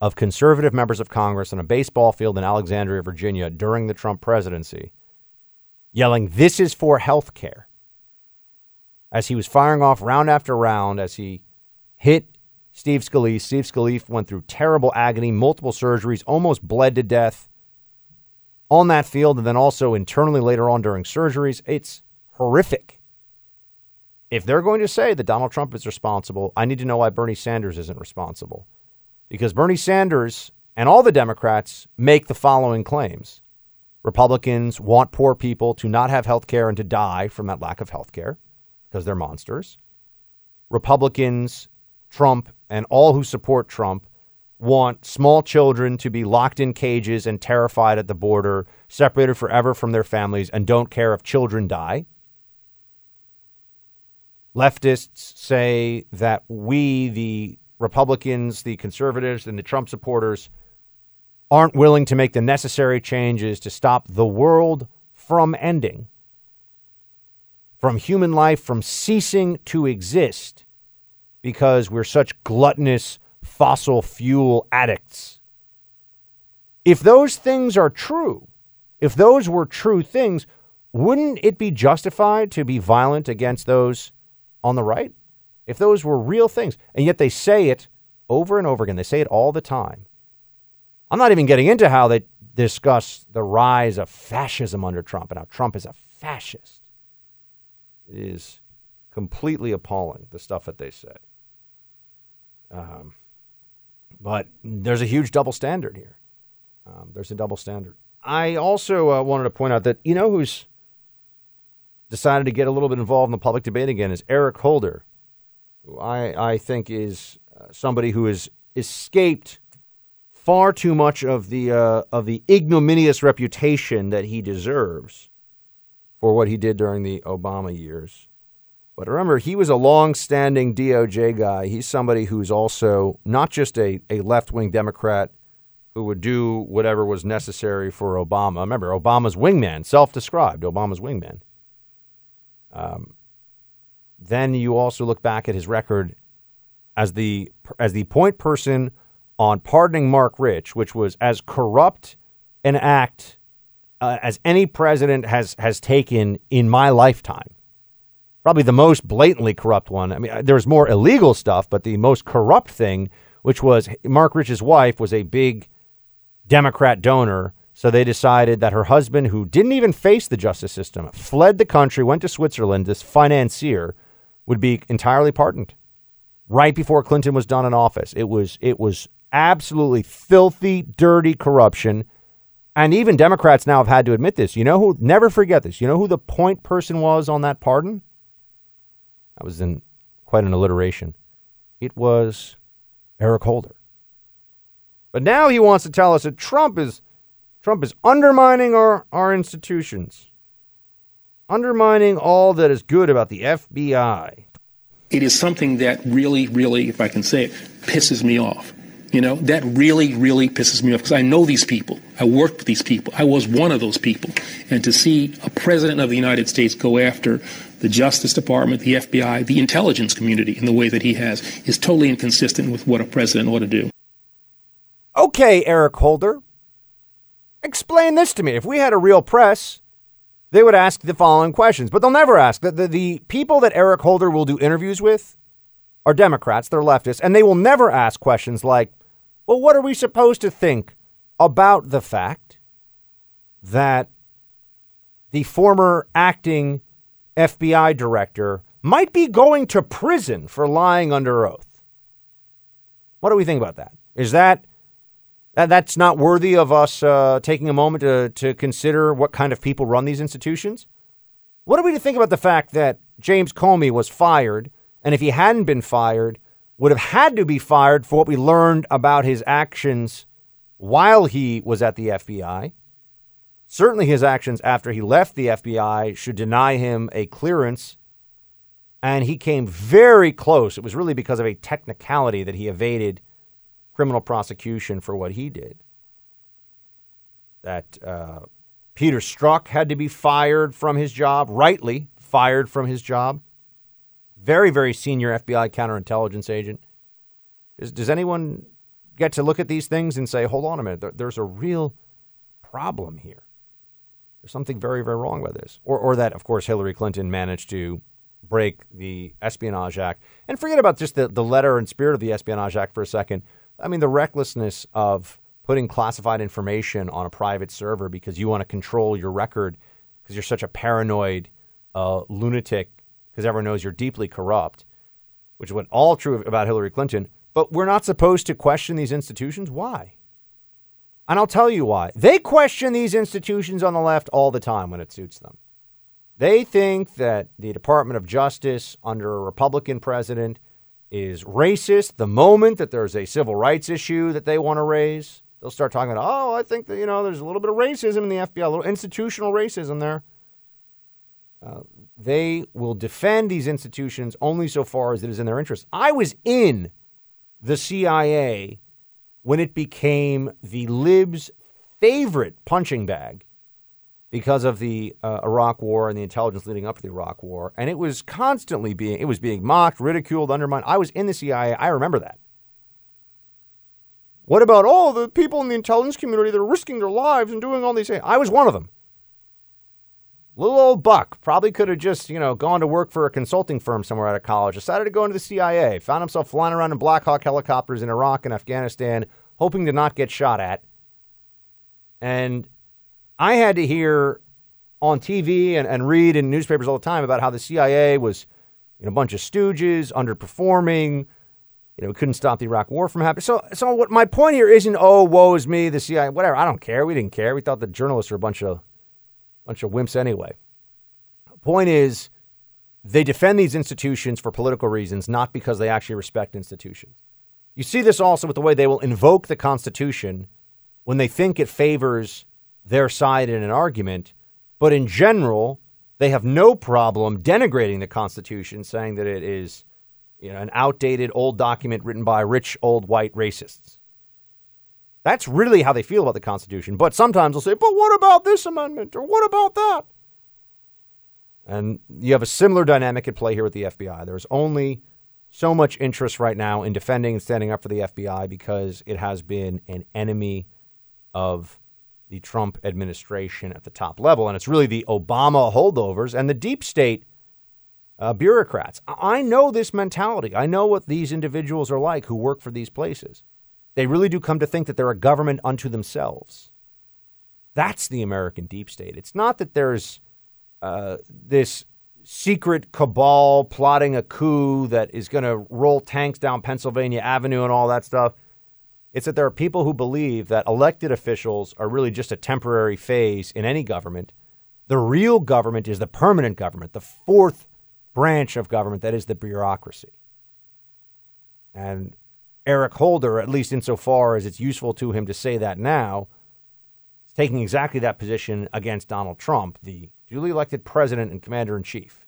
of conservative members of Congress on a baseball field in Alexandria, Virginia during the Trump presidency, yelling, This is for health care. As he was firing off round after round, as he hit Steve Scalise, Steve Scalise went through terrible agony, multiple surgeries, almost bled to death on that field and then also internally later on during surgeries. It's horrific. If they're going to say that Donald Trump is responsible, I need to know why Bernie Sanders isn't responsible. Because Bernie Sanders and all the Democrats make the following claims Republicans want poor people to not have health care and to die from that lack of health care because they're monsters. Republicans, Trump, and all who support Trump want small children to be locked in cages and terrified at the border, separated forever from their families, and don't care if children die. Leftists say that we, the Republicans, the conservatives, and the Trump supporters, aren't willing to make the necessary changes to stop the world from ending, from human life from ceasing to exist, because we're such gluttonous fossil fuel addicts. If those things are true, if those were true things, wouldn't it be justified to be violent against those on the right? If those were real things, and yet they say it over and over again, they say it all the time. I'm not even getting into how they discuss the rise of fascism under Trump and how Trump is a fascist. It is completely appalling, the stuff that they say. Um, but there's a huge double standard here. Um, there's a double standard. I also uh, wanted to point out that you know who's decided to get a little bit involved in the public debate again is Eric Holder, who I, I think is uh, somebody who has escaped far too much of the uh, of the ignominious reputation that he deserves for what he did during the Obama years. But remember, he was a long-standing DOJ guy. He's somebody who's also not just a, a left-wing Democrat who would do whatever was necessary for Obama. Remember, Obama's wingman, self-described, Obama's wingman. Um, then you also look back at his record as the as the point person on pardoning Marc Rich, which was as corrupt an act uh, as any president has has taken in my lifetime. Probably the most blatantly corrupt one. I mean, uh, there's more illegal stuff, but the most corrupt thing, which was Marc Rich's wife, was a big Democrat donor. So they decided that her husband, who didn't even face the justice system, fled the country, went to Switzerland, this financier, would be entirely pardoned right before Clinton was done in office. It was it was absolutely filthy, dirty corruption. And even Democrats now have had to admit this. You know who never forget this. You know who the point person was on that pardon? That was in quite an alliteration. It was Eric Holder. But now he wants to tell us that Trump is Trump is undermining our, our institutions, undermining all that is good about the FBI. It is something that really, really, if I can say it, pisses me off. You know, that really, really pisses me off because I know these people. I worked with these people. I was one of those people. And to see a president of the United States go after the Justice Department, the FBI, the intelligence community in the way that he has is totally inconsistent with what a president ought to do. Okay, Eric Holder, explain this to me. If we had a real press, they would ask the following questions, but they'll never ask. The, the, the people that Eric Holder will do interviews with are Democrats, they're leftists, and they will never ask questions like, well, what are we supposed to think about the fact that the former acting FBI director might be going to prison for lying under oath? What do we think about that? Is that that, that's not worthy of us uh, taking a moment to, to consider what kind of people run these institutions? What are we to think about the fact that James Comey was fired, and if he hadn't been fired, would have had to be fired for what we learned about his actions while he was at the FBI? Certainly, his actions after he left the FBI should deny him a clearance. And he came very close. It was really because of a technicality that he evaded criminal prosecution for what he did. That uh, Peter Strzok had to be fired from his job, rightly fired from his job. Very, very senior FBI counterintelligence agent. Does, does anyone get to look at these things and say, hold on a minute, there, there's a real problem here? There's something very, very wrong with this. Or, or that, of course, Hillary Clinton managed to break the Espionage Act. And forget about just the, the letter and spirit of the Espionage Act for a second. I mean, the recklessness of putting classified information on a private server because you want to control your record because you're such a paranoid uh, lunatic because everyone knows you're deeply corrupt, which is what all true about Hillary Clinton. But we're not supposed to question these institutions. Why? And I'll tell you why. They question these institutions on the left all the time when it suits them. They think that the Department of Justice under a Republican president is racist the moment that there's a civil rights issue that they want to raise. They'll start talking about, oh, I think that, you know, there's a little bit of racism in the FBI, a little institutional racism there. Uh, they will defend these institutions only so far as it is in their interest. I was in the CIA when it became the libs' favorite punching bag because of the uh, Iraq War and the intelligence leading up to the Iraq War, and it was constantly being it was being mocked, ridiculed, undermined. I was in the CIA. I remember that. What about all the people in the intelligence community that are risking their lives and doing all these things? I was one of them. Little old Buck probably could have just, you know, gone to work for a consulting firm somewhere out of college, decided to go into the CIA, found himself flying around in Black Hawk helicopters in Iraq and Afghanistan, hoping to not get shot at. And I had to hear on TV and, and read in newspapers all the time about how the CIA was know, a bunch of stooges, underperforming. You know, we couldn't stop the Iraq War from happening. So, so what my point here isn't, oh, woe is me, the CIA, whatever. I don't care. We didn't care. We thought the journalists were a bunch of, bunch of wimps anyway. Point is, they defend these institutions for political reasons, not because they actually respect institutions. You see this also with the way they will invoke the Constitution when they think it favors their side in an argument, but in general, they have no problem denigrating the Constitution, saying that it is you know, an outdated old document written by rich old white racists. That's really how they feel about the Constitution. But sometimes they'll say, but what about this amendment? Or what about that? And you have a similar dynamic at play here with the FBI. There's only so much interest right now in defending and standing up for the FBI because it has been an enemy of the Trump administration at the top level. And it's really the Obama holdovers and the deep state uh, bureaucrats. I know this mentality. I know what these individuals are like who work for these places. They really do come to think that they're a government unto themselves. That's the American deep state. It's not that there's uh, this secret cabal plotting a coup that is going to roll tanks down Pennsylvania Avenue and all that stuff. It's that there are people who believe that elected officials are really just a temporary phase in any government. The real government is the permanent government, the fourth branch of government that is the bureaucracy. And Eric Holder, at least insofar as it's useful to him to say that now, is taking exactly that position against Donald Trump, the duly elected president and commander in chief.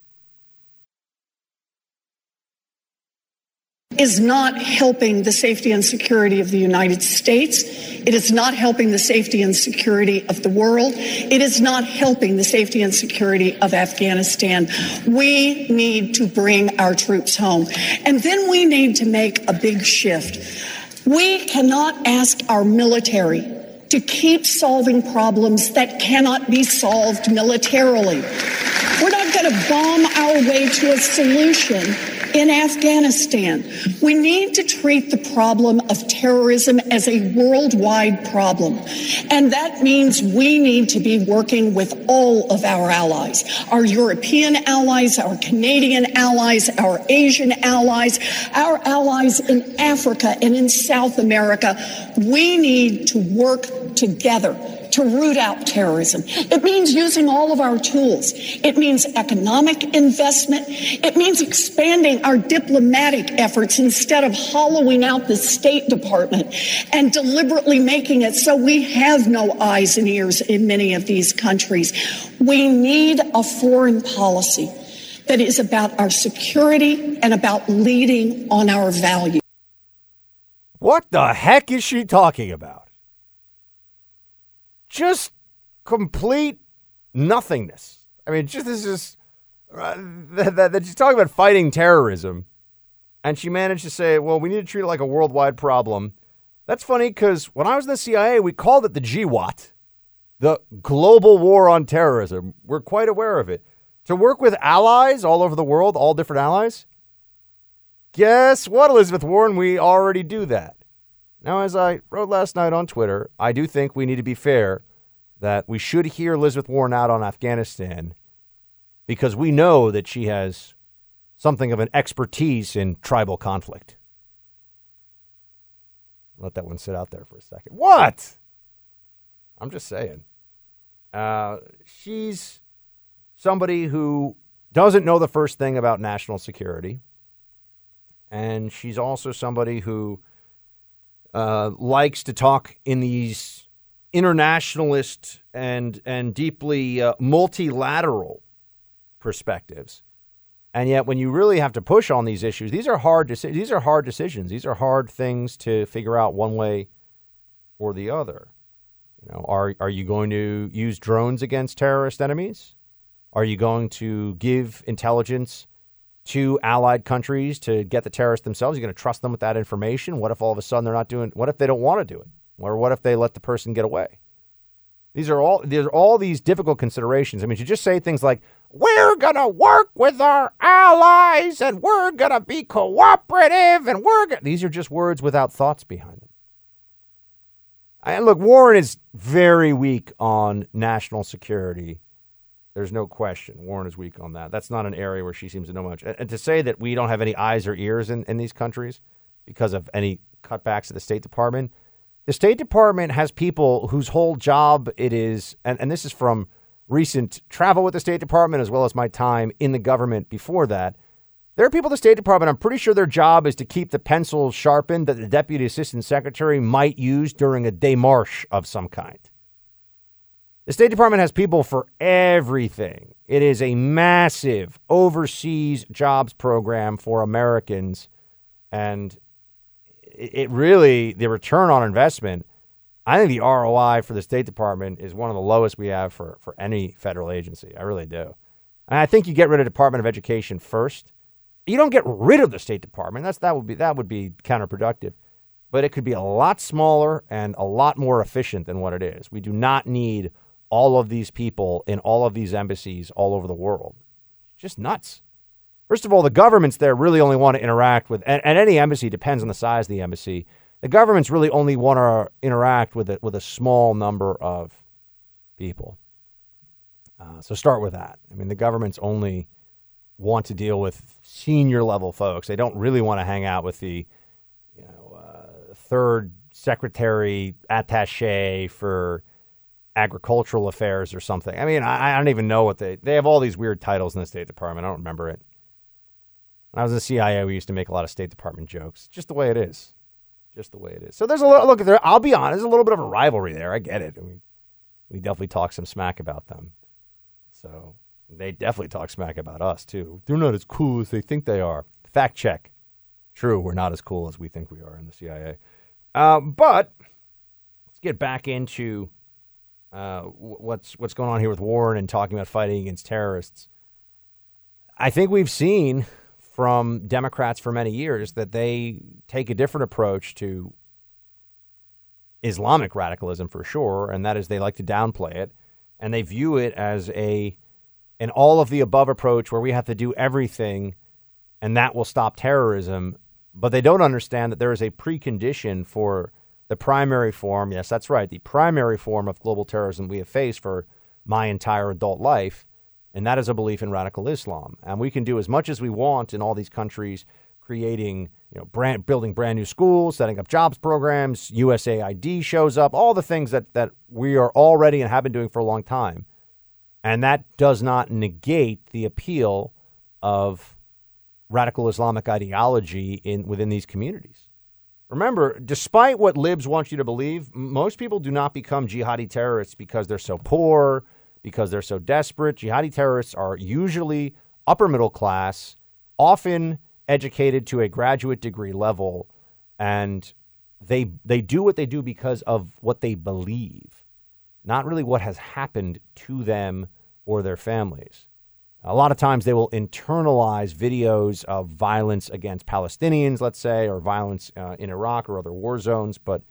Is not helping the safety and security of the United States. It is not helping the safety and security of the world. It is not helping the safety and security of Afghanistan. We need to bring our troops home. And then we need to make a big shift. We cannot ask our military to keep solving problems that cannot be solved militarily. We're not going to bomb our way to a solution in Afghanistan. We need to treat the problem of terrorism as a worldwide problem. And that means we need to be working with all of our allies, our European allies, our Canadian allies, our Asian allies, our allies in Africa and in South America. We need to work together to root out terrorism. It means using all of our tools. It means economic investment. It means expanding our diplomatic efforts instead of hollowing out the State Department and deliberately making it so we have no eyes and ears in many of these countries. We need a foreign policy that is about our security and about leading on our values. What the heck is she talking about? Just complete nothingness. I mean, just this is uh, that, that, that she's talking about fighting terrorism, and she managed to say, "Well, we need to treat it like a worldwide problem." That's funny because when I was in the CIA, we called it the GWOT, the Global War on Terrorism. We're quite aware of it. To work with allies all over the world, all different allies. Guess what, Elizabeth Warren? We already do that. Now, as I wrote last night on Twitter, I do think we need to be fair that we should hear Elizabeth Warren out on Afghanistan because we know that she has something of an expertise in tribal conflict. Let that one sit out there for a second. What? I'm just saying. Uh, she's somebody who doesn't know the first thing about national security. And she's also somebody who uh, likes to talk in these internationalist and and deeply uh, multilateral perspectives. And yet, when you really have to push on these issues, these are hard. Deci- these are hard decisions. These are hard things to figure out one way or the other. You know, are are you going to use drones against terrorist enemies? Are you going to give intelligence to allied countries to get the terrorists themselves? You're going to trust them with that information? What if all of a sudden they're not doing? What if they don't want to do it? Or what if they let the person get away? These are all there's all these difficult considerations. I mean, you just say things like, "We're gonna work with our allies, and we're gonna be cooperative, and we're gonna." These are just words without thoughts behind them. And look, Warren is very weak on national security there's no question. Warren is weak on that. That's not an area where she seems to know much. And, to say that we don't have any eyes or ears in, in these countries because of any cutbacks at the State Department, the State Department has people whose whole job it is, and, and this is from recent travel with the State Department as well as my time in the government before that. There are people at the State Department, I'm pretty sure their job is to keep the pencils sharpened that the Deputy Assistant Secretary might use during a démarche of some kind. The State Department has people for everything. It is a massive overseas jobs program for Americans. And it really, the return on investment, I think the ROI for the State Department is one of the lowest we have for, for any federal agency. I really do. And I think you get rid of Department of Education first. You don't get rid of the State Department. That's that would be that would be counterproductive. But it could be a lot smaller and a lot more efficient than what it is. We do not need all of these people in all of these embassies all over the world. Just nuts. First of all, the governments there really only want to interact with, and, and any embassy depends on the size of the embassy. The governments really only want to interact with with a small number of people. Uh, so start with that. I mean, the governments only want to deal with senior level folks. They don't really want to hang out with the, you know, uh, third secretary attaché for agricultural affairs or something. I mean, I, I, don't even know what they they have all these weird titles in the State Department. I don't remember it. When I was in the CIA, we used to make a lot of State Department jokes. Just the way it is. Just the way it is. So there's a little look at there. I'll be honest, there's a little bit of a rivalry there. I get it. I mean, we definitely talk some smack about them. So they definitely talk smack about us too. They're not as cool as they think they are. Fact check. True, we're not as cool as we think we are in the CIA. Uh, but let's get back into uh, what's what's going on here with Warren and talking about fighting against terrorists. I think we've seen from Democrats for many years that they take a different approach to Islamic radicalism for sure, and that is they like to downplay it and they view it as a an all of the above approach where we have to do everything and that will stop terrorism, but they don't understand that there is a precondition for the primary form. Yes, that's right. The primary form of global terrorism we have faced for my entire adult life, and that is a belief in radical Islam. And we can do as much as we want in all these countries creating, you know, brand, building brand new schools, setting up jobs programs, USAID shows up, all the things that, that we are already and have been doing for a long time. And that does not negate the appeal of radical Islamic ideology in within these communities. Remember, despite what libs want you to believe, most people do not become jihadi terrorists because they're so poor, because they're so desperate. Jihadi terrorists are usually upper middle class, often educated to a graduate degree level and they they do what they do because of what they believe not really what has happened to them or their families a lot of times they will internalize videos of violence against Palestinians, let's say, or violence uh, in Iraq or other war zones. But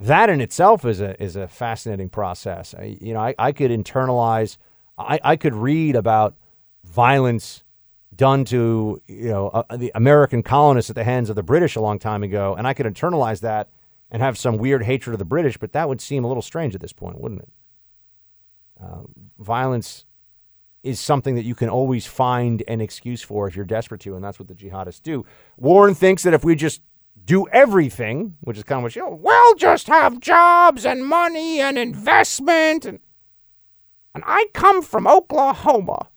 that in itself is a is a fascinating process. I, you know, I, I could internalize, I, I could read about violence done to you know uh, the American colonists at the hands of the British a long time ago, and I could internalize that and have some weird hatred of the British, but that would seem a little strange at this point, wouldn't it? Uh, violence is something that you can always find an excuse for if you're desperate to, and that's what the jihadists do. Warren thinks that if we just do everything, which is kind of what you oh, know, we'll just have jobs and money and investment and and I come from Oklahoma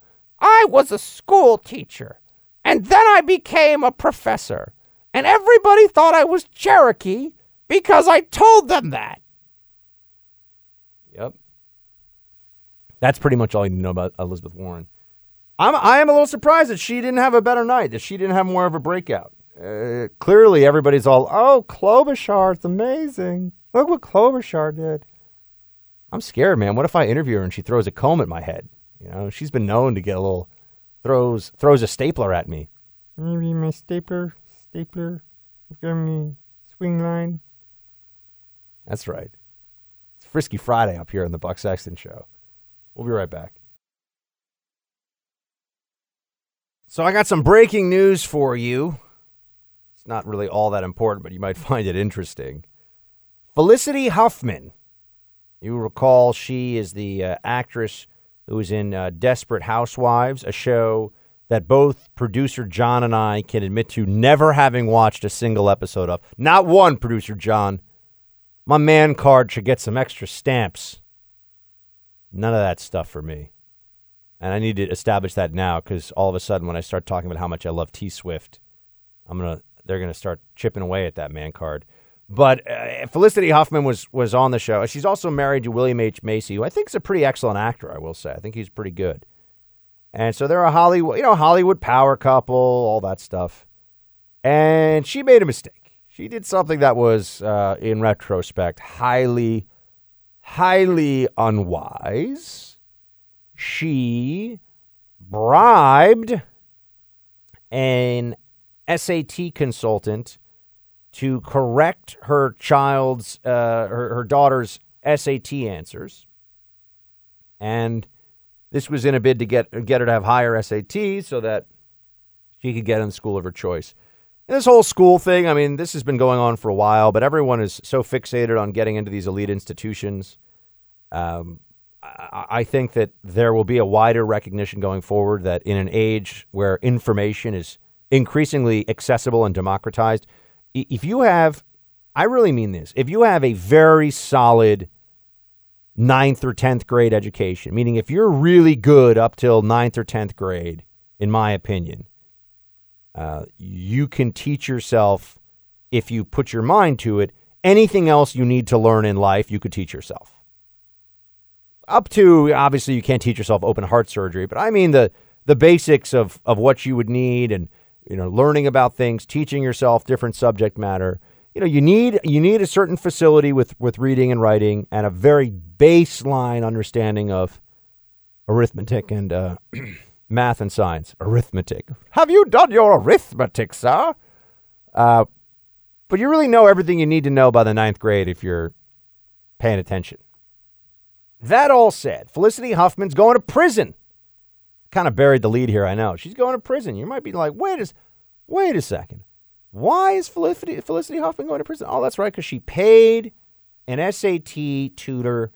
I was a school teacher, and then I became a professor, and everybody thought I was Cherokee because I told them that. Yep. That's pretty much all you need to know about Elizabeth Warren. I'm, I am a little surprised that she didn't have a better night, that she didn't have more of a breakout. Uh, clearly, everybody's all, oh, Klobuchar's amazing. Look what Klobuchar did. I'm scared, man. What if I interview her and she throws a comb at my head? You know, she's been known to get a little throws throws a stapler at me. Maybe my stapler stapler give me Swingline. That's right. It's Frisky Friday up here on the Buck Sexton Show. We'll be right back. So I got some breaking news for you. It's not really all that important, but you might [LAUGHS] find it interesting. Felicity Huffman. You recall she is the uh, actress who was in uh, Desperate Housewives, a show that both producer John and I can admit to never having watched a single episode of. Not one, producer John. My man card should get some extra stamps. None of that stuff for me. And I need to establish that now because all of a sudden, when I start talking about how much I love T Swift, I'm gonna they're gonna start chipping away at that man card. But uh, Felicity Huffman was was on the show. She's also married to William H Macy, who I think is a pretty excellent actor. I will say, I think he's pretty good. And so they're a Hollywood, you know, Hollywood power couple, all that stuff. And she made a mistake. She did something that was, uh, in retrospect, highly, highly unwise. She bribed an SAT consultant to correct her child's, uh, her, her daughter's SAT answers. And this was in a bid to get, get her to have higher SATs so that she could get in the school of her choice. And this whole school thing, I mean, this has been going on for a while, but everyone is so fixated on getting into these elite institutions. Um, I, I think that there will be a wider recognition going forward that in an age where information is increasingly accessible and democratized, if you have, I really mean this, if you have a very solid ninth or 10th grade education, meaning if you're really good up till ninth or 10th grade, in my opinion, uh, you can teach yourself, if you put your mind to it, anything else you need to learn in life, you could teach yourself. Up to, obviously, you can't teach yourself open heart surgery, but I mean the, the basics of, of what you would need and you know, learning about things, teaching yourself different subject matter. You know, you need you need a certain facility with with reading and writing and a very baseline understanding of arithmetic and uh, [CLEARS THROAT] math and science. Arithmetic. Have you done your arithmetic, sir? Uh, but you really know everything you need to know by the ninth grade if you're paying attention. That all said, Felicity Huffman's going to prison kind of buried the lead here. I know she's going to prison. You might be like, wait a, wait a second. Why is Felicity, Felicity Huffman going to prison? Oh, that's right, because she paid an SAT tutor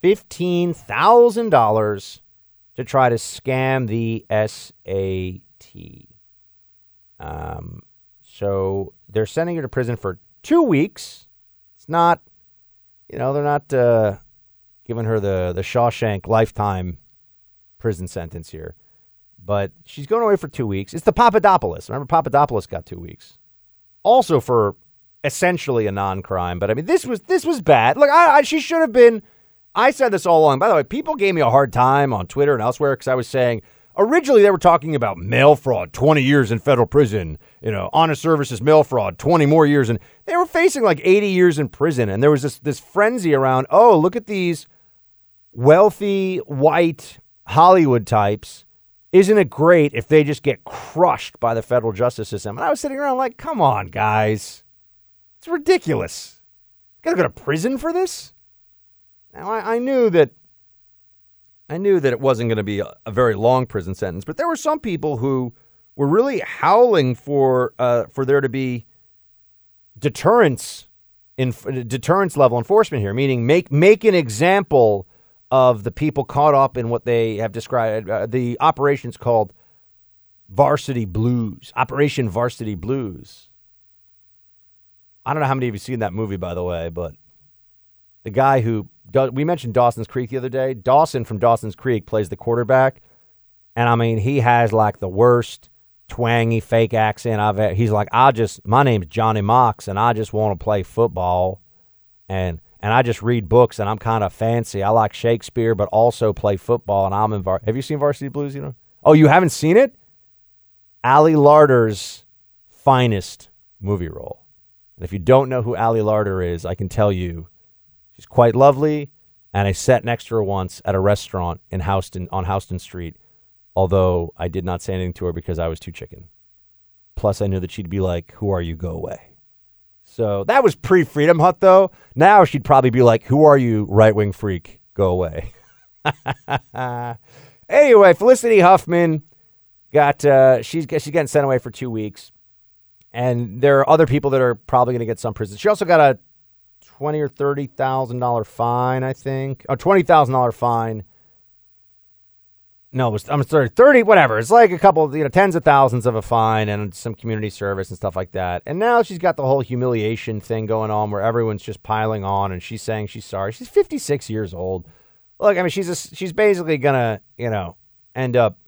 fifteen thousand dollars to try to scam the SAT. Um, so they're sending her to prison for two weeks. It's not, you know, they're not uh, giving her the the Shawshank lifetime prison sentence here. But she's going away for two weeks. It's the Papadopoulos. Remember, Papadopoulos got two weeks. Also for essentially a non-crime. But I mean, this was this was bad. Look, I, I, she should have been. I said this all along. By the way, people gave me a hard time on Twitter and elsewhere because I was saying originally they were talking about mail fraud, 20 years in federal prison. You know, honest services mail fraud, 20 more years, and they were facing like 80 years in prison. And there was this this frenzy around. Oh, look at these wealthy white Hollywood types, isn't it great if they just get crushed by the federal justice system? And I was sitting around like, come on, guys. It's ridiculous. Gotta go to prison for this? Now I, I knew that I knew that it wasn't going to be a, a, very long prison sentence, but there were some people who were really howling for uh, for there to be deterrence in deterrence level enforcement here, meaning make make an example of the people caught up in what they have described. Uh, the operation's called Varsity Blues, Operation Varsity Blues. I don't know how many of you seen that movie, by the way, but the guy who we mentioned Dawson's Creek the other day. Dawson from Dawson's Creek plays the quarterback, and I mean he has like the worst twangy fake accent I've. He's like, I just my name's Johnny Mox, and I just want to play football, and and I just read books and I'm kind of fancy. I like Shakespeare, but also play football. And I'm in. Var- Have you seen Varsity Blues? You know? Oh, you haven't seen it? Ali Larter's finest movie role. And if you don't know who Ali Larter is, I can tell you, she's quite lovely. And I sat next to her once at a restaurant in Houston on Houston Street. Although I did not say anything to her because I was too chicken. Plus, I knew that she'd be like, "Who are you? Go away." So that was pre Freedom Hut, though. Now she'd probably be like, Who are you, right wing freak? Go away. [LAUGHS] anyway, Felicity Huffman got, uh, she's, she's getting sent away for two weeks. And there are other people that are probably going to get some prison. She also got a twenty or thirty thousand dollar fine, I think. A twenty thousand dollar fine no, it was, I'm sorry, 30, whatever. It's like a couple, you know, tens of thousands of a fine and some community service and stuff like that. And now she's got the whole humiliation thing going on where everyone's just piling on and she's saying she's sorry. She's 56 years old. Look, I mean, she's a, she's basically to, you know, end up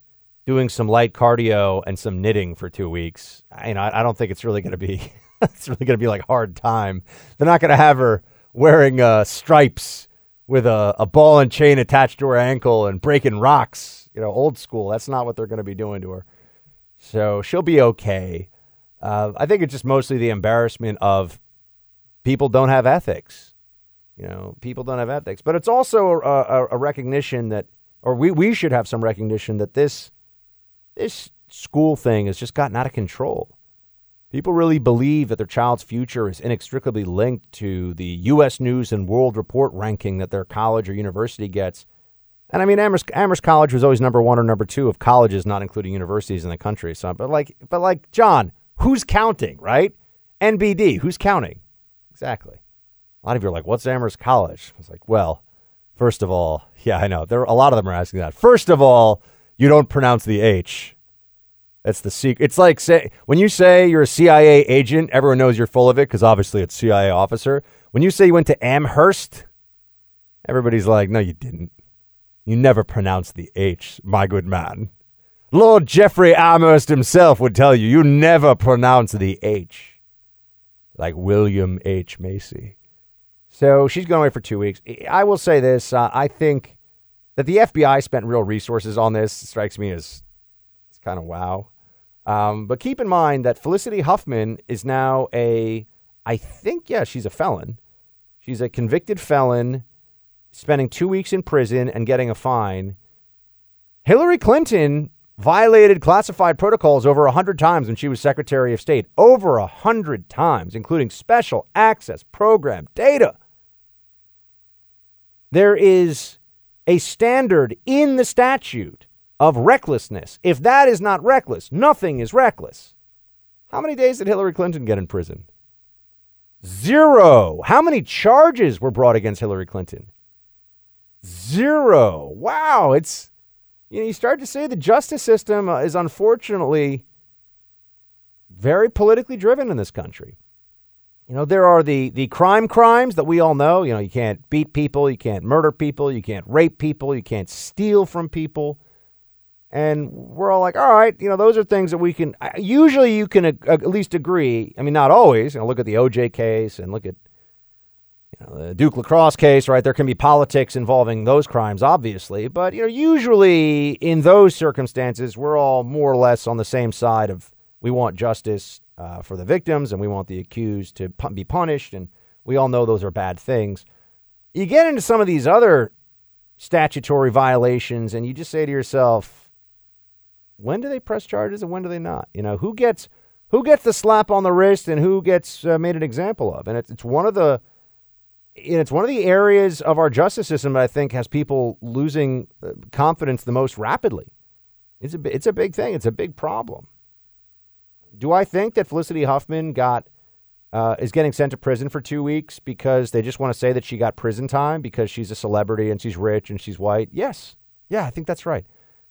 doing some light cardio and some knitting for two weeks. I, you know, I, I don't think it's really to be, [LAUGHS] [LAUGHS] it's really going to be like hard time. They're not going to have her wearing uh, stripes with a, a ball and chain attached to her ankle and breaking rocks you know, old school. That's not what they're going to be doing to her. So she'll be okay. Uh, I think it's just mostly the embarrassment of people don't have ethics. You know, people don't have ethics. But it's also a, a, a recognition that, or we, we should have some recognition that this this school thing has just gotten out of control. People really believe that their child's future is inextricably linked to the U.S. News and World Report ranking that their college or university gets. And I mean, Amherst, Amherst College was always number one or number two of colleges, not including universities in the country. So, but like, but like, John, who's counting, right? NBD, who's counting? Exactly. A lot of you are like, what's Amherst College? I was like, well, first of all, yeah, I know. There a lot of them are asking that. First of all, you don't pronounce the H. That's the secret. It's like say when you say you're a CIA agent, everyone knows you're full of it because obviously it's CIA officer. When you say you went to Amherst, everybody's like, no, you didn't. You never pronounced the H, my good man. Lord Jeffrey Amherst himself would tell you, you never pronounce the H. Like William H. Macy. So she's going away for two weeks. I will say this uh, I think that the FBI spent real resources on this. It strikes me as it's kind of wow. Um, but keep in mind that Felicity Huffman is now a, I think, yeah, she's a felon. She's a convicted felon spending two weeks in prison and getting a fine. Hillary Clinton violated classified protocols over 100 times when she was Secretary of State. Over 100 times, including special access program data. There is a standard in the statute of recklessness. If that is not reckless, nothing is reckless. How many days did Hillary Clinton get in prison? Zero. How many charges were brought against Hillary Clinton? Zero. Wow. It's, you know, you start to say the justice system uh, is unfortunately very politically driven in this country. You know, there are the, the crime crimes that we all know. You know, you can't beat people, you can't murder people, you can't rape people, you can't steal from people. And we're all like, all right, you know, those are things that we can, usually you can at least agree. I mean, not always. You know, look at the OJ case and look at you know, the Duke lacrosse case, right? There can be politics involving those crimes, obviously. But, you know, usually in those circumstances, we're all more or less on the same side of we want justice uh, for the victims and we want the accused to be punished. And we all know those are bad things. You get into some of these other statutory violations and you just say to yourself, when do they press charges and when do they not? You know, who gets who gets the slap on the wrist and who gets uh, made an example of? And it's it's one of the it's one of the areas of our justice system that I think has people losing uh, confidence the most rapidly. It's a it's a big thing. It's a big problem. Do I think that Felicity Huffman got uh, is getting sent to prison for two weeks because they just want to say that she got prison time because she's a celebrity and she's rich and she's white? Yes, yeah, I think that's right.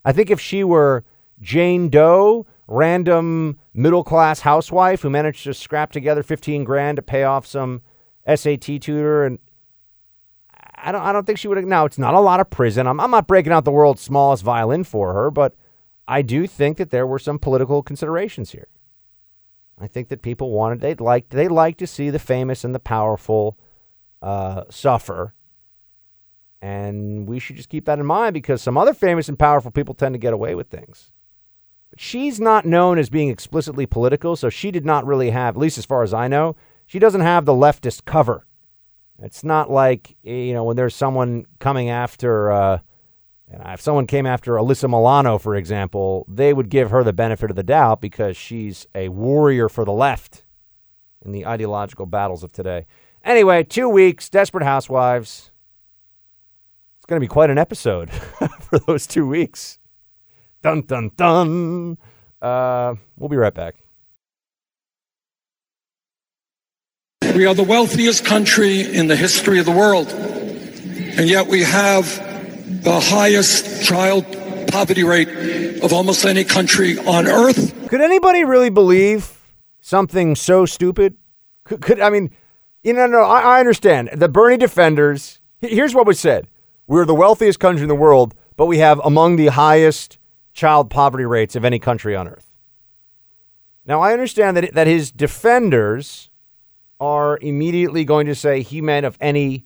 I think if she were Jane Doe, random middle class housewife who managed to scrap together 15 grand to pay off some SAT tutor and I don't I don't think she would have now it's not a lot of prison. I'm I'm not breaking out the world's smallest violin for her, but I do think that there were some political considerations here. I think that people wanted they'd like they'd like to see the famous and the powerful uh, suffer. And we should just keep that in mind because some other famous and powerful people tend to get away with things. She's not known as being explicitly political, so she did not really have, at least as far as I know, she doesn't have the leftist cover. It's not like, you know, when there's someone coming after, uh, and if someone came after Alyssa Milano, for example, they would give her the benefit of the doubt because she's a warrior for the left in the ideological battles of today. Anyway, two weeks, Desperate Housewives. It's going to be quite an episode [LAUGHS] for those two weeks. Dun, dun, dun. Uh, we'll be right back. We are the wealthiest country in the history of the world, and yet we have the highest child poverty rate of almost any country on earth. Could anybody really believe something so stupid? Could, could I mean, you know, no, I, I understand. The Bernie defenders, here's what was said We're the wealthiest country in the world, but we have among the highest child poverty rates of any country on earth. Now, I understand that, that his defenders are immediately going to say he meant of any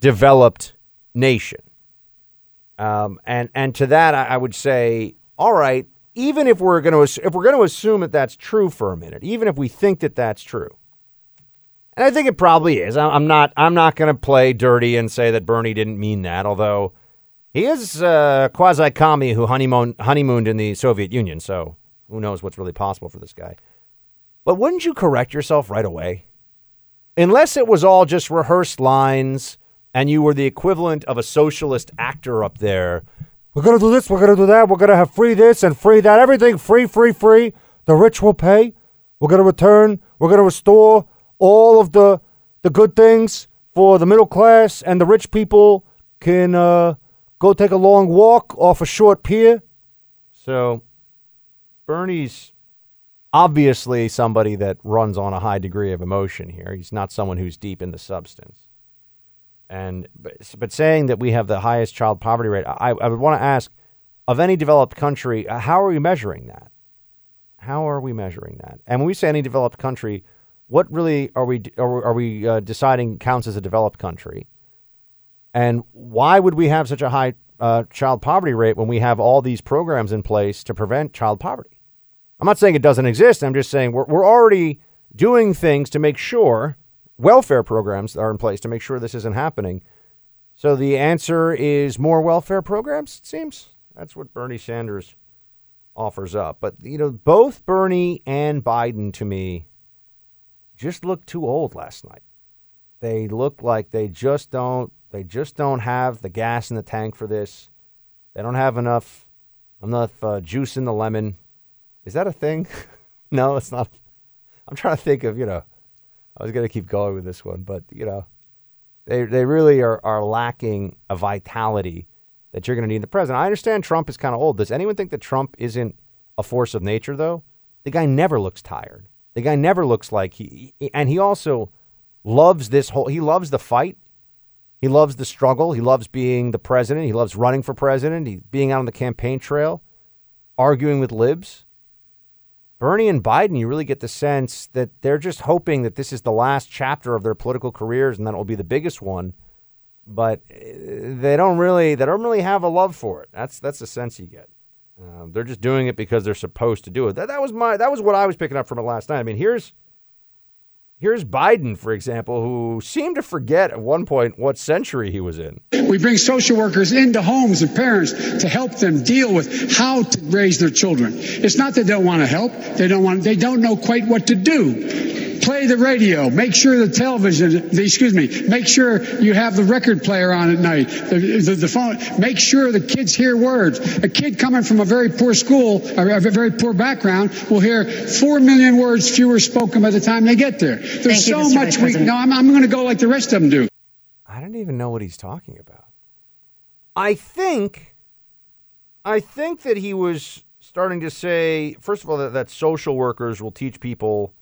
developed nation. Um, and, and to that, I, I would say, all right, even if we're going to if we're going to assume that that's true for a minute, even if we think that that's true, and I think it probably is. I'm not I'm not going to play dirty and say that Bernie didn't mean that, although He is uh, quasi commie who honeymoon, honeymooned in the Soviet Union, so who knows what's really possible for this guy. But wouldn't you correct yourself right away? Unless it was all just rehearsed lines and you were the equivalent of a socialist actor up there. We're going to do this, we're going to do that, we're going to have free this and free that, everything free, free, free. The rich will pay. We're going to return, we're going to restore all of the, the good things for the middle class, and the rich people can uh, go take a long walk off a short pier. So, Bernie's obviously somebody that runs on a high degree of emotion here. He's not someone who's deep in the substance. And but, but saying that we have the highest child poverty rate, I, I would want to ask of any developed country, uh, how are we measuring that? How are we measuring that? And when we say any developed country, what really are we are, are we uh, deciding counts as a developed country? And why would we have such a high uh, child poverty rate when we have all these programs in place to prevent child poverty? I'm not saying it doesn't exist. I'm just saying we're, we're already doing things to make sure welfare programs are in place to make sure this isn't happening. So the answer is more welfare programs, it seems. That's what Bernie Sanders offers up. But, you know, both Bernie and Biden to me just looked too old last night. They look like they just don't they just don't have the gas in the tank for this. They don't have enough enough uh, juice in the lemon. Is that a thing? [LAUGHS] no, it's not. I'm trying to think of, you know, I was going to keep going with this one, but, you know, they, they really are, are lacking a vitality that you're going to need in the president. I understand Trump is kind of old. Does anyone think that Trump isn't a force of nature, though? The guy never looks tired. The guy never looks like he, and he also loves this whole, he loves the fight. He loves the struggle. He loves being the president. He loves running for president. He's being out on the campaign trail, arguing with libs. Bernie and Biden, you really get the sense that they're just hoping that this is the last chapter of their political careers and that it will be the biggest one. But eh, they don't really they don't really have a love for it. That's that's the sense you get. Um, they're just doing it because they're supposed to do it. That, that was my that was what I was picking up from it last night. I mean, here's here's Biden, for example, who seemed to forget at one point what century he was in. We bring social workers into homes of parents to help them deal with how to raise their children. It's not that they don't want to help; they don't want they don't know quite what to do play the radio, make sure the television, the, excuse me, make sure you have the record player on at night, the, the, the, phone, make sure the kids hear words. A kid coming from a very poor school, or a very poor background, will hear four million words fewer spoken by the time they get there. There's Thank so you, much we, no, I'm, I'm going to go like the rest of them do. I don't even know what he's talking about. I think, I think that he was starting to say, first of all, that, that social workers will teach people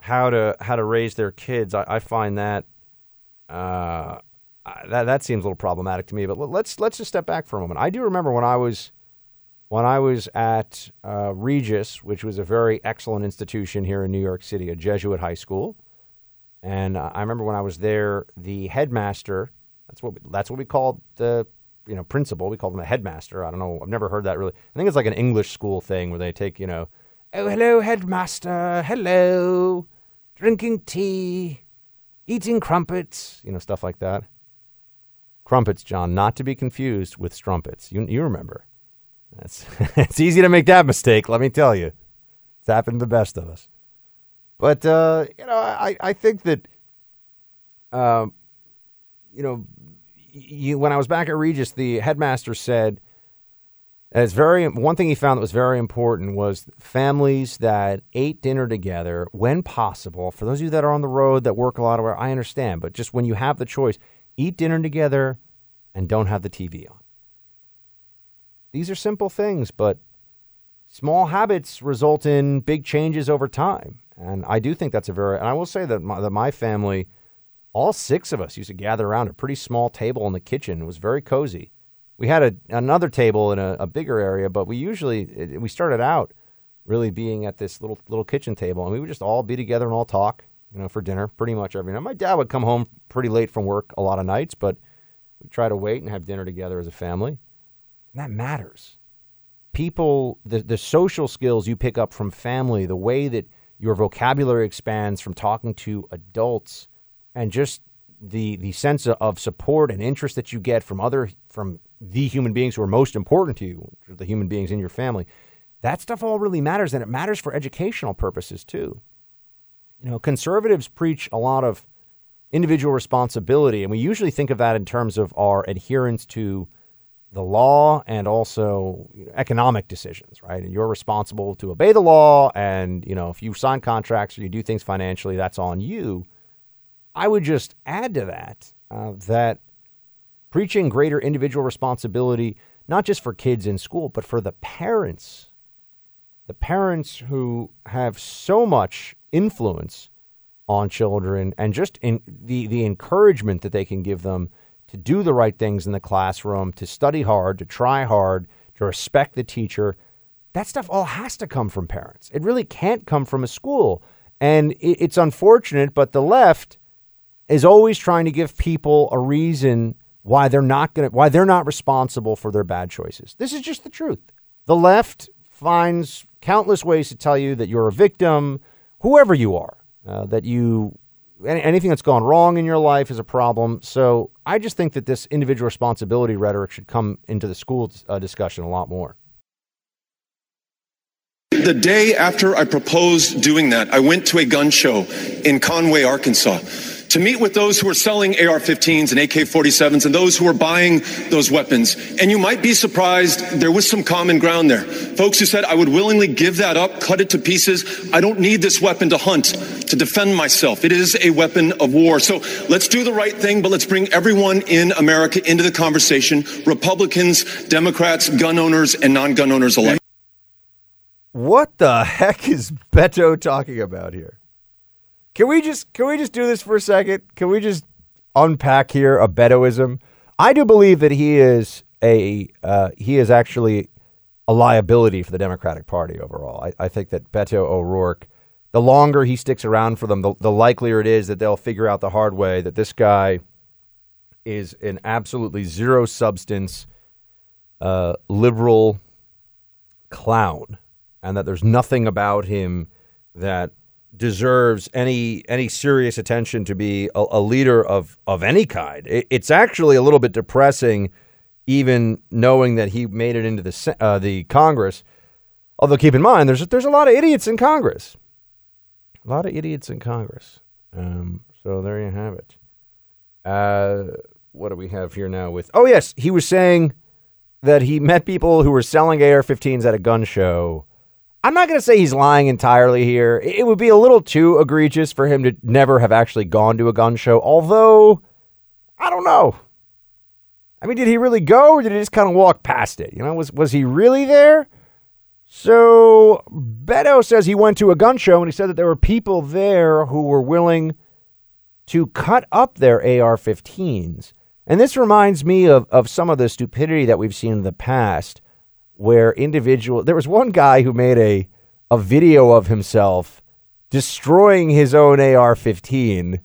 how to how to raise their kids. I, I find that uh, that that seems a little problematic to me. But let's let's just step back for a moment. I do remember when I was when I was at uh, Regis, which was a very excellent institution here in New York City, a Jesuit high school, and I remember when I was there, the headmaster. That's what we, that's what we called the you know principal. We called him a headmaster. I don't know. I've never heard that really. I think it's like an English school thing where they take you know Oh, hello, headmaster. Hello. Drinking tea, eating crumpets, you know, stuff like that. Crumpets, John, not to be confused with strumpets. You, you remember. That's, [LAUGHS] it's easy to make that mistake, let me tell you. It's happened to the best of us. But, uh, you know, I, I think that, um, you know, you, when I was back at Regis, the headmaster said, it's very one thing he found that was very important was families that ate dinner together when possible. For those of you that are on the road that work a lot of where I understand, but just when you have the choice, eat dinner together and don't have the TV on. These are simple things, but small habits result in big changes over time. And I do think that's a very and I will say that my, that my family all six of us used to gather around a pretty small table in the kitchen. It was very cozy we had a, another table in a, a bigger area, but we usually it, we started out really being at this little little kitchen table, and we would just all be together and all talk, you know, for dinner pretty much every night. My dad would come home pretty late from work a lot of nights, but we try to wait and have dinner together as a family, and that matters. People, the the social skills you pick up from family, the way that your vocabulary expands from talking to adults, and just the the sense of support and interest that you get from other from the human beings who are most important to you, the human beings in your family. That stuff all really matters, and it matters for educational purposes too. You know, conservatives preach a lot of individual responsibility, and we usually think of that in terms of our adherence to the law and also economic decisions, right? And you're responsible to obey the law, and you know if you sign contracts or you do things financially, that's on you. I would just add to that uh, that preaching greater individual responsibility, not just for kids in school, but for the parents, the parents who have so much influence on children and just in the, the encouragement that they can give them to do the right things in the classroom, to study hard, to try hard, to respect the teacher. That stuff all has to come from parents. It really can't come from a school. And it's unfortunate, but the left is always trying to give people a reason why they're not going to why they're not responsible for their bad choices. This is just the truth. The left finds countless ways to tell you that you're a victim, whoever you are, uh, that you anything that's gone wrong in your life is a problem. So I just think that this individual responsibility rhetoric should come into the school uh, discussion a lot more. The day after I proposed doing that, I went to a gun show in Conway, Arkansas to meet with those who are selling AR 15s and AK 47s and those who are buying those weapons. And you might be surprised, there was some common ground there. Folks who said, I would willingly give that up, cut it to pieces. I don't need this weapon to hunt, to defend myself. It is a weapon of war. So let's do the right thing, but let's bring everyone in America into the conversation Republicans, Democrats, gun owners, and non gun owners alike. What the heck is Beto talking about here? Can we just can we just do this for a second? Can we just unpack here a Betoism? I do believe that he is a uh, he is actually a liability for the Democratic Party overall. I, I think that Beto O'Rourke, the longer he sticks around for them, the, the likelier it is that they'll figure out the hard way that this guy is an absolutely zero substance uh, liberal clown, and that there's nothing about him that deserves any any serious attention to be a, a leader of of any kind. It, it's actually a little bit depressing, even knowing that he made it into the uh, the Congress. Although keep in mind, there's there's a lot of idiots in Congress, a lot of idiots in Congress. Um, so there you have it. Uh, what do we have here now? With oh yes, he was saying that he met people who were selling AR-15s at a gun show I'm not going to say he's lying entirely here. It would be a little too egregious for him to never have actually gone to a gun show, although I don't know. I mean, did he really go or did he just kind of walk past it? You know, was was he really there? So Beto says he went to a gun show and he said that there were people there who were willing to cut up their AR-15s. And this reminds me of, of some of the stupidity that we've seen in the past where individual there was one guy who made a a video of himself destroying his own AR-15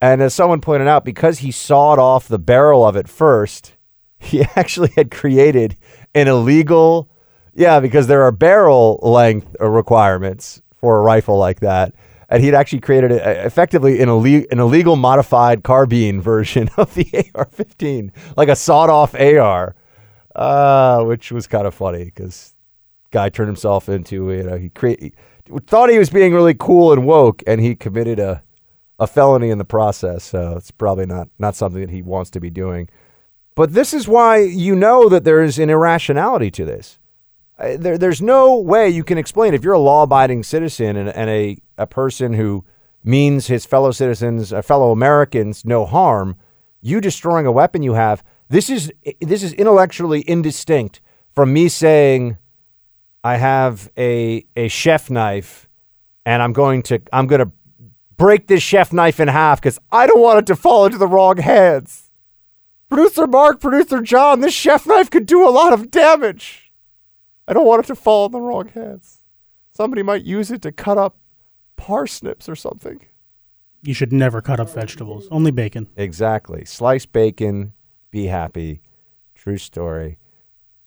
and as someone pointed out because he sawed off the barrel of it first [LAUGHS] he actually had created an illegal yeah because there are barrel length uh, requirements for a rifle like that. And he'd actually created a, effectively an, ille- an illegal modified carbine [LAUGHS] version of the AR-15 like a sawed off AR uh, which was kind of funny because guy turned himself into you know he create he thought he was being really cool and woke, and he committed a a felony in the process. So it's probably not not something that he wants to be doing. But this is why you know that there is an irrationality to this. Uh, there, there's no way you can explain if you're a law-abiding citizen and, and a, a person who means his fellow citizens, uh, fellow Americans, no harm. You destroying a weapon you have this is this is intellectually indistinct from me saying I have a a chef knife and I'm going to I'm going to break this chef knife in half cuz I don't want it to fall into the wrong hands. Producer Mark, producer John, this chef knife could do a lot of damage. I don't want it to fall in the wrong hands. Somebody might use it to cut up parsnips or something. You should never cut up vegetables, only bacon. Exactly. Sliced bacon, be happy. True story.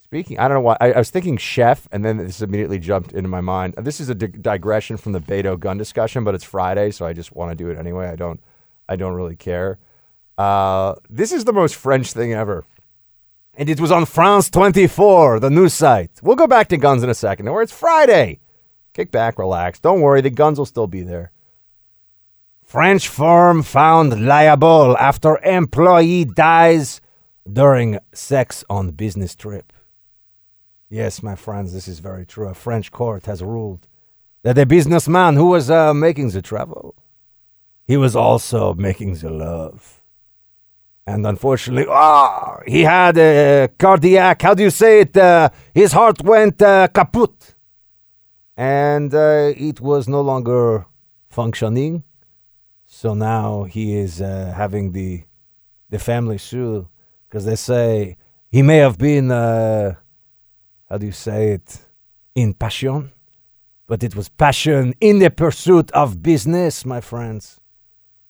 Speaking, I don't know why I, I, was thinking chef, and then this immediately jumped into my mind. This is a di- digression from the Beto gun discussion, but it's Friday, so I just want to do it anyway. I don't, I don't really care. Uh, this is the most French thing ever. And it was on France 24, the news site. We'll go back to guns in a second. Or it's Friday. Kick back, relax. Don't worry, the guns will still be there. French firm found liable after employee dies during sex on business trip. Yes, my friends, this is very true. A French court has ruled that a businessman who was uh, making the travel, he was also making the love. And unfortunately, ah, he had a cardiac, how do you say it? Uh, his heart went uh, kaput. And uh, it was no longer functioning. So now he is uh, having the the family sue because they say he may have been, uh, how do you say it, in passion, but it was passion in the pursuit of business, my friends.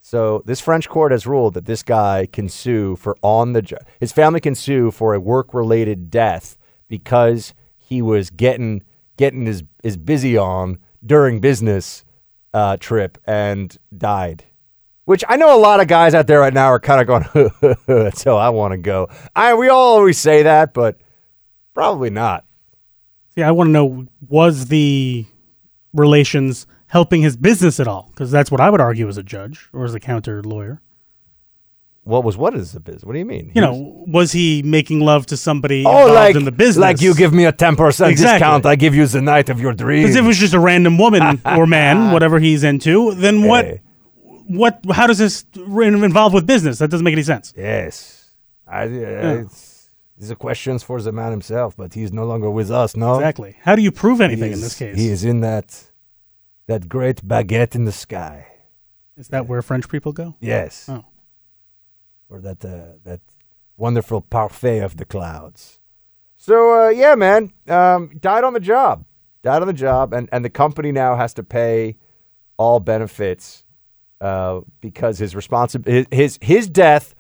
So this French court has ruled that this guy can sue for on the job. His family can sue for a work-related death because he was getting getting his his busy on during business uh, trip and died. Which I know a lot of guys out there right now are kind of going, [LAUGHS] that's how I want to go. I we all always say that, but probably not. See, I want to know was the relations helping his business at all? Because that's what I would argue as a judge or as a counter lawyer. What was what is the business? What do you mean? You know, was he making love to somebody Oh, involved like in the business? like you give me a ten percent Exactly. discount, I give you the night of your dreams. Because if it was just a random woman [LAUGHS] or man, whatever he's into, then what? What? How does this involve with business? That doesn't make any sense. Yes, I, uh, it's, these are questions for the man himself, but he's no longer with us. No, Exactly. How do you prove anything in this case? He is in that that great baguette in the sky. Is that where French people go? Yes. Oh. Or that uh, that wonderful parfait of the clouds. So uh, yeah, man, um, died on the job. Died on the job, and and the company now has to pay all benefits uh, because his responsi- his, his his death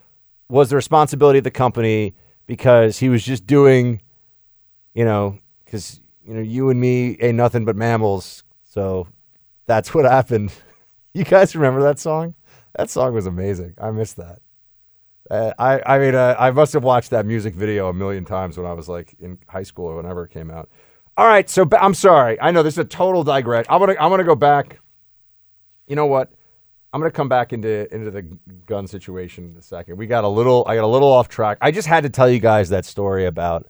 was the responsibility of the company because he was just doing, you know, because you know you and me ain't nothing but mammals, so that's what happened. [LAUGHS] You guys remember that song? That song was amazing. I missed that. Uh, I I mean uh, I must have watched that music video a million times when I was like in high school or whenever it came out. All right, so I'm sorry. I know this is a total digress. I'm gonna I'm gonna go back. You know what? I'm gonna come back into into the gun situation in a second. We got a little I got a little off track. I just had to tell you guys that story about,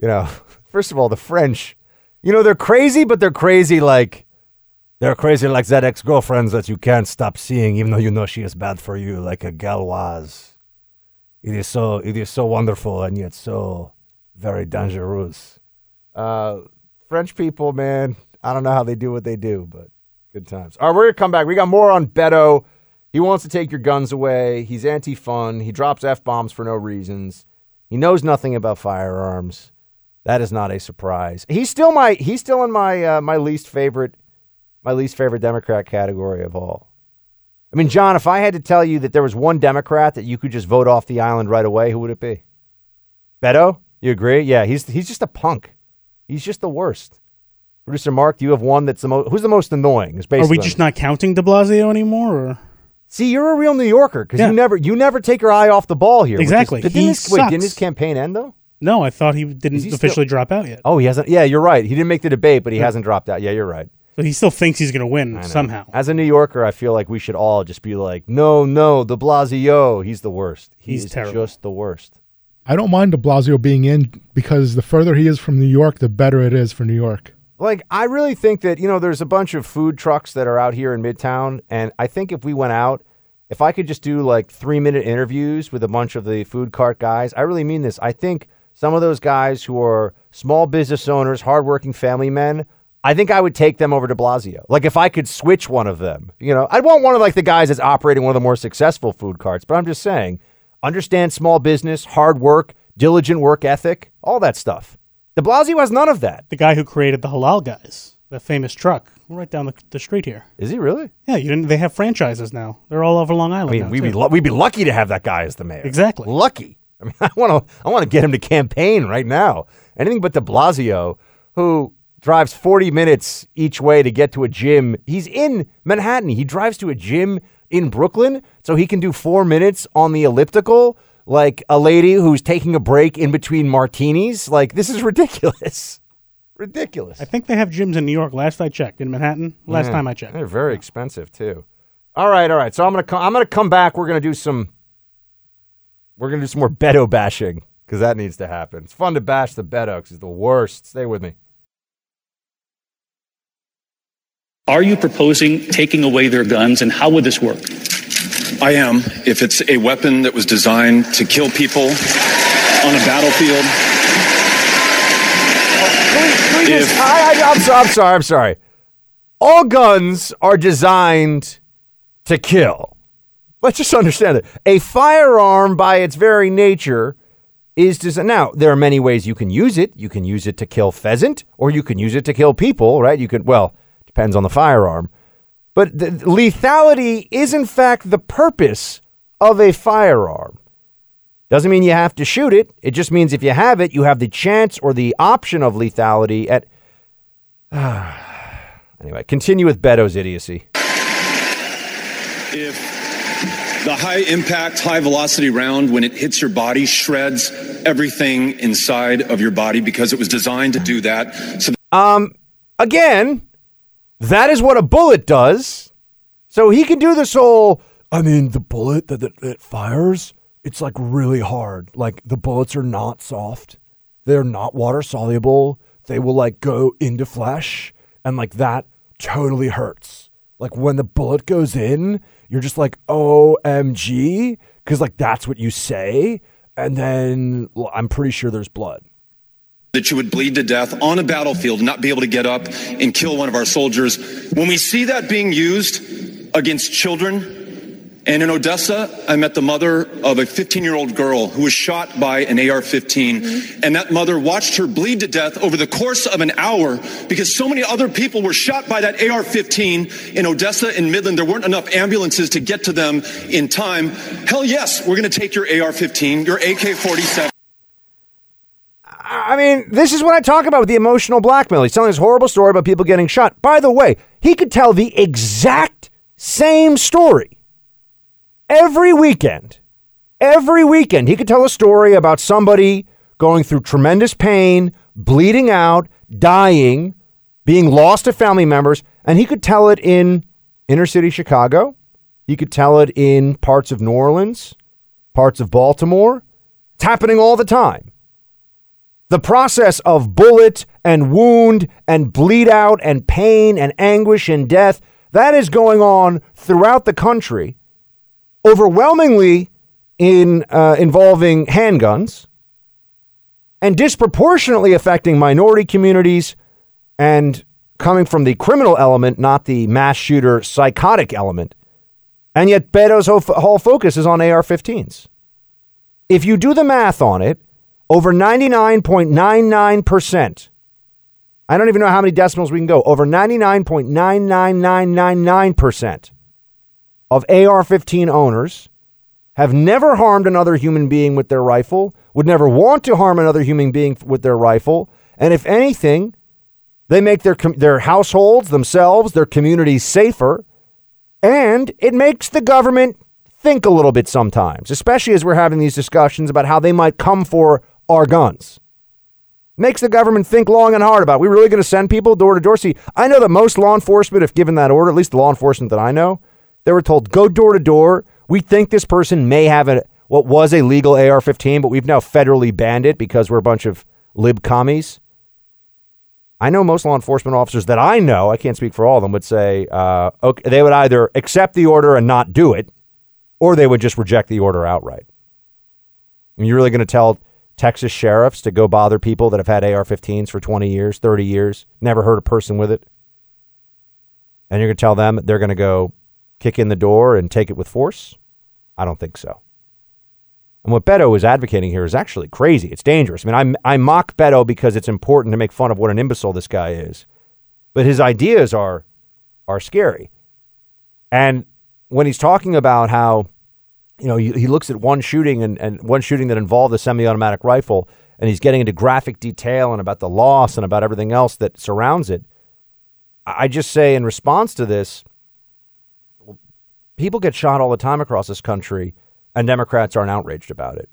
you know, [LAUGHS] first of all the French. You know they're crazy, but they're crazy like they're crazy like that ex girlfriends that you can't stop seeing, even though you know she is bad for you, like a Gauloise. It is so it is so wonderful and yet so very dangerous. Uh, French people, man, I don't know how they do what they do, but good times. All right, we're gonna come back. We got more on Beto. He wants to take your guns away. He's anti-fun. He drops f bombs for no reasons. He knows nothing about firearms. That is not a surprise. He's still my he's still in my uh, my least favorite my least favorite Democrat category of all. I mean, John, if I had to tell you that there was one Democrat that you could just vote off the island right away, who would it be? Beto? You agree? Yeah, he's he's just a punk. He's just the worst. Producer Mark, do you have one that's the most? Who's the most annoying? Is Are we just not counting De Blasio anymore? Or? see. You're a real New Yorker because Yeah. you never you never take your eye off the ball here. which is- Exactly. didn't He his, wait, didn't his campaign end though? No, I thought he didn't he officially still- drop out yet. Oh, he hasn't. Yeah, you're right. He didn't make the debate, but he Yeah. hasn't dropped out. Yeah, you're right. So he still thinks he's going to win somehow. As a New Yorker, I feel like we should all just be like, no, no, De Blasio, he's the worst. He He's terrible. just the worst. I don't mind de Blasio being in because the further he is from New York, the better it is for New York. Like, I really think that, you know, there's a bunch of food trucks that are out here in Midtown. And I think if we went out, if I could just do like three minute interviews with a bunch of the food cart guys, I really mean this. I think some of those guys who are small business owners, hardworking family men, I think I would take them over to Blasio. Like if I could switch one of them, you know, I'd want one of like the guys that's operating one of the more successful food carts. But I'm just saying, understand small business, hard work, diligent work ethic, all that stuff. De Blasio has none of that. The guy who created the halal guys, the famous truck, right down the, the street here. Is he really? Yeah, you didn't. They have franchises now. They're all over Long Island. I mean, now, we'd be too. lu- we'd be lucky to have that guy as the mayor. Exactly. Lucky. [LAUGHS] I mean, I want to I want to get him to campaign right now. Anything but De Blasio, who drives 40 minutes each way to get to a gym. He's in Manhattan. He drives to a gym in Brooklyn so he can do four minutes on the elliptical like a lady who's taking a break in between martinis. Like this is ridiculous. [LAUGHS] ridiculous. I think they have gyms in New York. Last I checked, in Manhattan. Last Yeah. time I checked. They're very expensive too. All right, all right. So I'm gonna come, I'm gonna come back. We're gonna do some. We're gonna do some more Beto bashing because that needs to happen. It's fun to bash the Beto 'cause he's the worst. Stay with me. Are you proposing taking away their guns, and how would this work? I am. If it's a weapon that was designed to kill people on a battlefield, If, I, I, I'm, I'm sorry. I'm sorry. All guns are designed to kill. Let's just understand it. A firearm, by its very nature, is designed. Now, there are many ways you can use it. You can use it to kill pheasant, or you can use it to kill people, right? You could, well, depends on the firearm. But the, lethality is, in fact, the purpose of a firearm. Doesn't mean you have to shoot it. It just means if you have it, you have the chance or the option of lethality at. [SIGHS] anyway, continue with Beto's idiocy. if the high impact, high velocity round, when it hits your body, shreds everything inside of your body because it was designed to do that. So Um, again, that is what a bullet does. So he can do this whole. I mean, the bullet that, that it fires, it's like really hard. Like the bullets are not soft. They're not water soluble. They will like go into flesh, and like that totally hurts. Like when the bullet goes in, you're just like, OMG, because like that's what you say. And then well, I'm pretty sure there's blood. That you would bleed to death on a battlefield and not be able to get up and kill one of our soldiers. When we see that being used against children, and in Odessa, I met the mother of a 15 year old girl who was shot by an AR 15. Mm-hmm. And that mother watched her bleed to death over the course of an hour because so many other people were shot by that AR 15 in Odessa and Midland. There weren't enough ambulances to get to them in time. Hell yes, we're going to take your AR 15, your AK 47. I mean, this is what I talk about with the emotional blackmail. He's telling this horrible story about people getting shot. By the way, he could tell the exact same story every weekend. Every weekend, he could tell a story about somebody going through tremendous pain, bleeding out, dying, being lost to family members, and he could tell it in inner city Chicago. He could tell it in parts of New Orleans, parts of Baltimore. It's happening all the time. The process of bullet and wound and bleed out and pain and anguish and death, that is going on throughout the country, overwhelmingly in uh, involving handguns and disproportionately affecting minority communities and coming from the criminal element, not the mass shooter psychotic element. And yet Beto's whole, focus is on AR-15s. If you do the math on it, over 99.99%. I don't even know how many decimals we can go. Over 99.99999% of AR 15 owners have never harmed another human being with their rifle, would never want to harm another human being with their rifle. And if anything, they make their, their households, themselves, their communities safer. And it makes the government think a little bit sometimes, especially as we're having these discussions about how they might come for our guns. Makes the government think long and hard about, we really going to send people door to door? See, I know that most law enforcement, if given that order, at least the law enforcement that I know, they were told, go door to door. We think this person may have a, what was a legal AR 15, but we've now federally banned it because we're a bunch of lib commies. I know most law enforcement officers that I know, I can't speak for all of them, would say uh, okay, they would either accept the order and not do it, or they would just reject the order outright. And you're really going to tell Texas sheriffs to go bother people that have had AR 15s for 20 years, 30 years, never hurt a person with it? And you're going to tell them they're going to go kick in the door and take it with force? I don't think so. And what Beto is advocating here is actually crazy. It's dangerous. I mean, I, I mock Beto because it's important to make fun of what an imbecile this guy is. But his ideas are, are scary. And when he's talking about how, you know, he, he looks at one shooting and, and one shooting that involved a semi automatic rifle, and he's getting into graphic detail and about the loss and about everything else that surrounds it. I just say in response to this, people get shot all the time across this country and Democrats aren't outraged about it.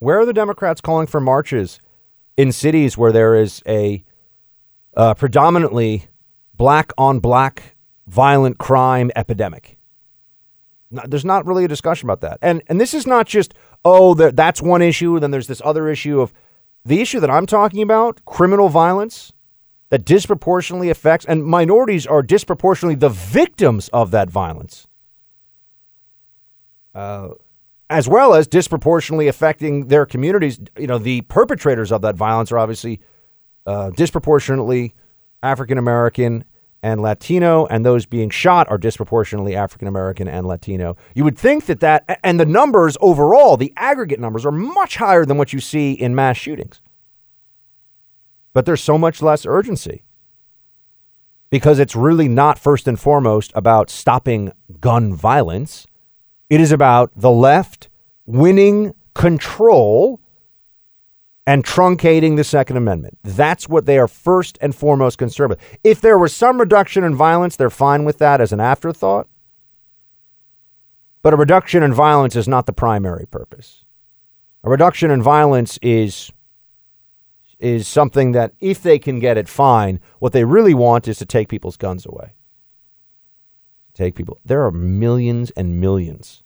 Where are the Democrats calling for marches in cities where there is a uh, predominantly black on black violent crime epidemic? There's not really a discussion about that. And and this is not just oh that's one issue. Then there's this other issue of the issue that I'm talking about, criminal violence that disproportionately affects and minorities are disproportionately the victims of that violence. Uh, as well as disproportionately affecting their communities. You know, the perpetrators of that violence are obviously uh, disproportionately African American and Latino, and those being shot are disproportionately African American and Latino. You would think that that, and the numbers overall, the aggregate numbers, are much higher than what you see in mass shootings. But there's so much less urgency because it's really not first and foremost about stopping gun violence. It is about the left winning control and truncating the Second Amendment. That's what they are first and foremost concerned with. If there was some reduction in violence, they're fine with that as an afterthought. But a reduction in violence is not the primary purpose. A reduction in violence is is something that if they can get it fine, what they really want is to take people's guns away. Take people. There are millions and millions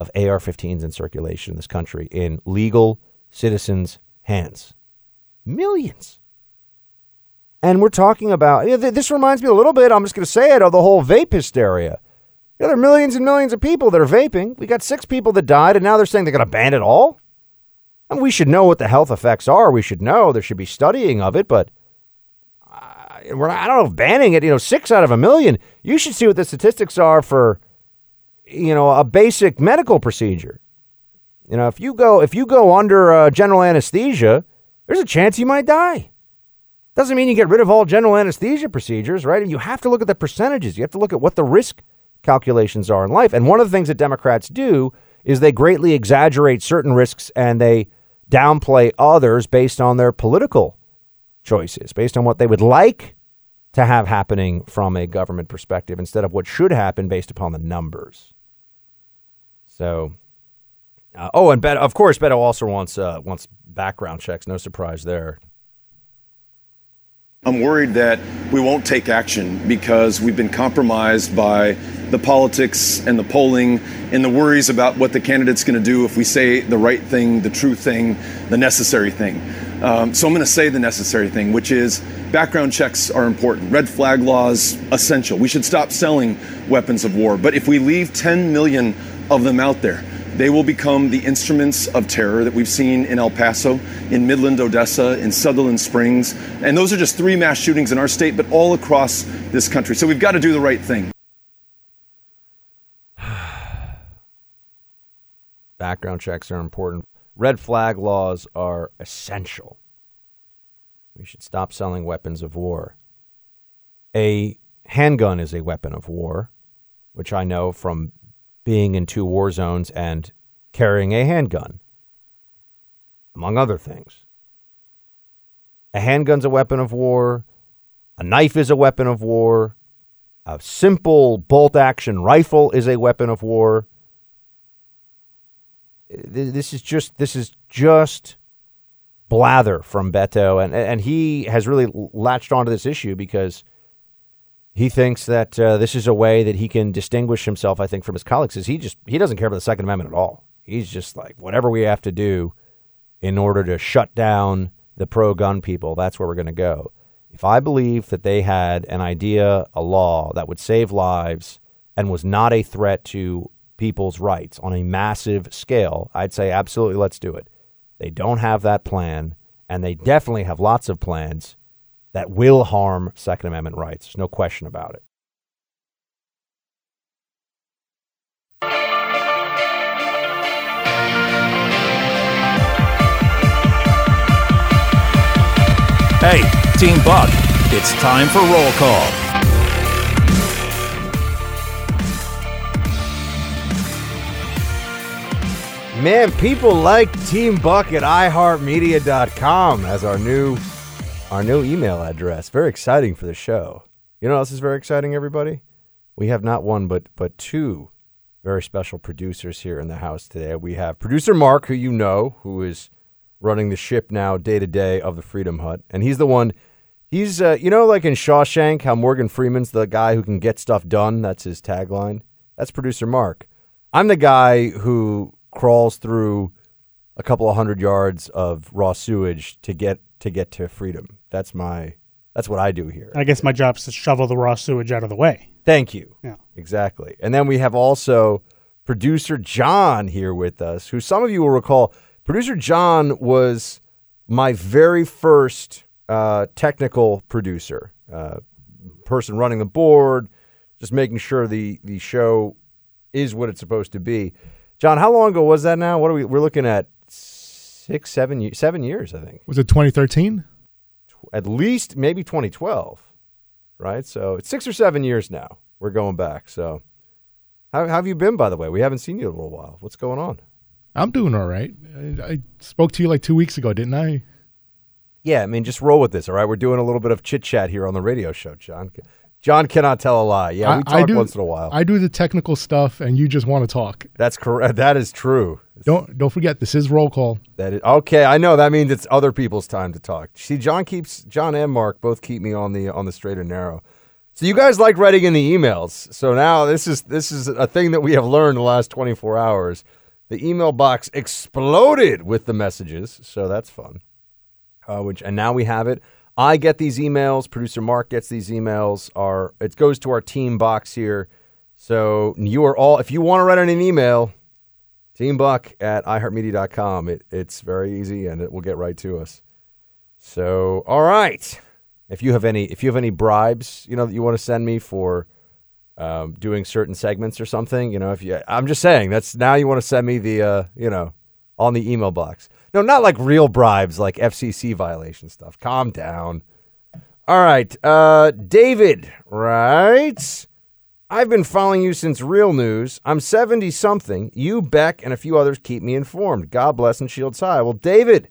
of AR-15s in circulation in this country in legal citizens' hands. Millions. And we're talking about this reminds me a little bit, I'm just going to say it, of the whole vape hysteria. You know, there are millions and millions of people that are vaping. We got six people that died, and now they're saying they're going to ban it all. And we should know what the health effects are. We should know there should be studying of it, but uh, we're I don't know if banning it. You know, six out of a million. You should see what the statistics are for, you know, a basic medical procedure. You know, if you go if you go under uh, general anesthesia, there's a chance you might die. Doesn't mean you get rid of all general anesthesia procedures, right? And you have to look at the percentages. You have to look at what the risk calculations are in life. And one of the things that Democrats do is they greatly exaggerate certain risks and they downplay others based on their political choices, based on what they would like to have happening from a government perspective instead of what should happen based upon the numbers. So uh, oh, and Beto, of course, Beto also wants uh, wants background checks. No surprise there. I'm worried that we won't take action because we've been compromised by the politics and the polling and the worries about what the candidate's going to do if we say the right thing, the true thing, the necessary thing. Um, so I'm going to say the necessary thing, which is background checks are important. Red flag laws essential. We should stop selling weapons of war. But if we leave 10 million of them out there, they will become the instruments of terror that we've seen in El Paso, in Midland, Odessa, in Sutherland Springs. And those are just three mass shootings in our state, but all across this country. So we've got to do the right thing. [SIGHS] Background checks are important. Red flag laws are essential. We should stop selling weapons of war. A handgun is a weapon of war, which I know from being in two war zones and carrying a handgun, among other things. A handgun's a weapon of war. A knife is a weapon of war. A simple bolt action rifle is a weapon of war. This is just this is just blather from Beto, and and he has really latched onto this issue because he thinks that uh, this is a way that he can distinguish himself. I think from his colleagues, is he just he doesn't care about the Second Amendment at all. He's just like whatever we have to do in order to shut down the pro-gun people. That's where we're going to go. If I believe that they had an idea, a law that would save lives and was not a threat to people's rights on a massive scale, I'd say absolutely let's do it. They don't have that plan, and they definitely have lots of plans that will harm Second Amendment rights. There's no question about it. Hey, Team Buck, it's time for roll call. Man, people like Team Buck at iHeartMedia.com as our new our new email address. Very exciting for the show. You know what else is very exciting, everybody? We have not one but but two very special producers here in the house today. We have producer Mark, who you know, who is running the ship now day to day of the Freedom Hut, and he's the one. He's uh, you know like in Shawshank, how Morgan Freeman's the guy who can get stuff done. That's his tagline. That's producer Mark. I'm the guy who crawls through a couple of hundred yards of raw sewage to get to get to freedom. That's my that's what I do here. I guess my job is to shovel the raw sewage out of the way. Thank you. Yeah. Exactly. And then we have also producer John here with us, who some of you will recall. Producer John was my very first uh, technical producer, uh, person running the board, just making sure the the show is what it's supposed to be. John, how long ago was that now? What are we? We're looking at six, seven, ye- seven years, I think. Was it 2013? At least maybe 2012, right? So it's six or seven years now. We're going back. So how, how have you been, by the way? We haven't seen you in a little while. What's going on? I'm doing all right. I, I spoke to you like two weeks ago, didn't I? Yeah, I mean, just roll with this, all right? We're doing a little bit of chit chat here on the radio show, John. John cannot tell a lie. Yeah, we I, talk I do, once in a while. I do the technical stuff, and you just want to talk. That's correct. That is true. Don't don't forget this is roll call. That is okay. I know that means it's other people's time to talk. See, John keeps John and Mark both keep me on the on the straight and narrow. So you guys like writing in the emails. So now this is this is a thing that we have learned the last 24 hours. The email box exploded with the messages, so that's fun. Uh, which and now we have it. I get these emails. Producer Mark gets these emails. Our it goes to our team box here. So you are all if you want to write in an email, teambuck at iheartmedia.com. It, it's very easy and it will get right to us. So, all right. If you have any, if you have any bribes, you know, that you want to send me for um, doing certain segments or something, you know, if you, I'm just saying that's now you want to send me the, uh, you know, on the email box. No, not like real bribes, like FCC violation stuff. Calm down. All right. Uh, David writes, I've been following you since real news. I'm 70 something. You, Beck, and a few others keep me informed. God bless and Shields High. Well, David,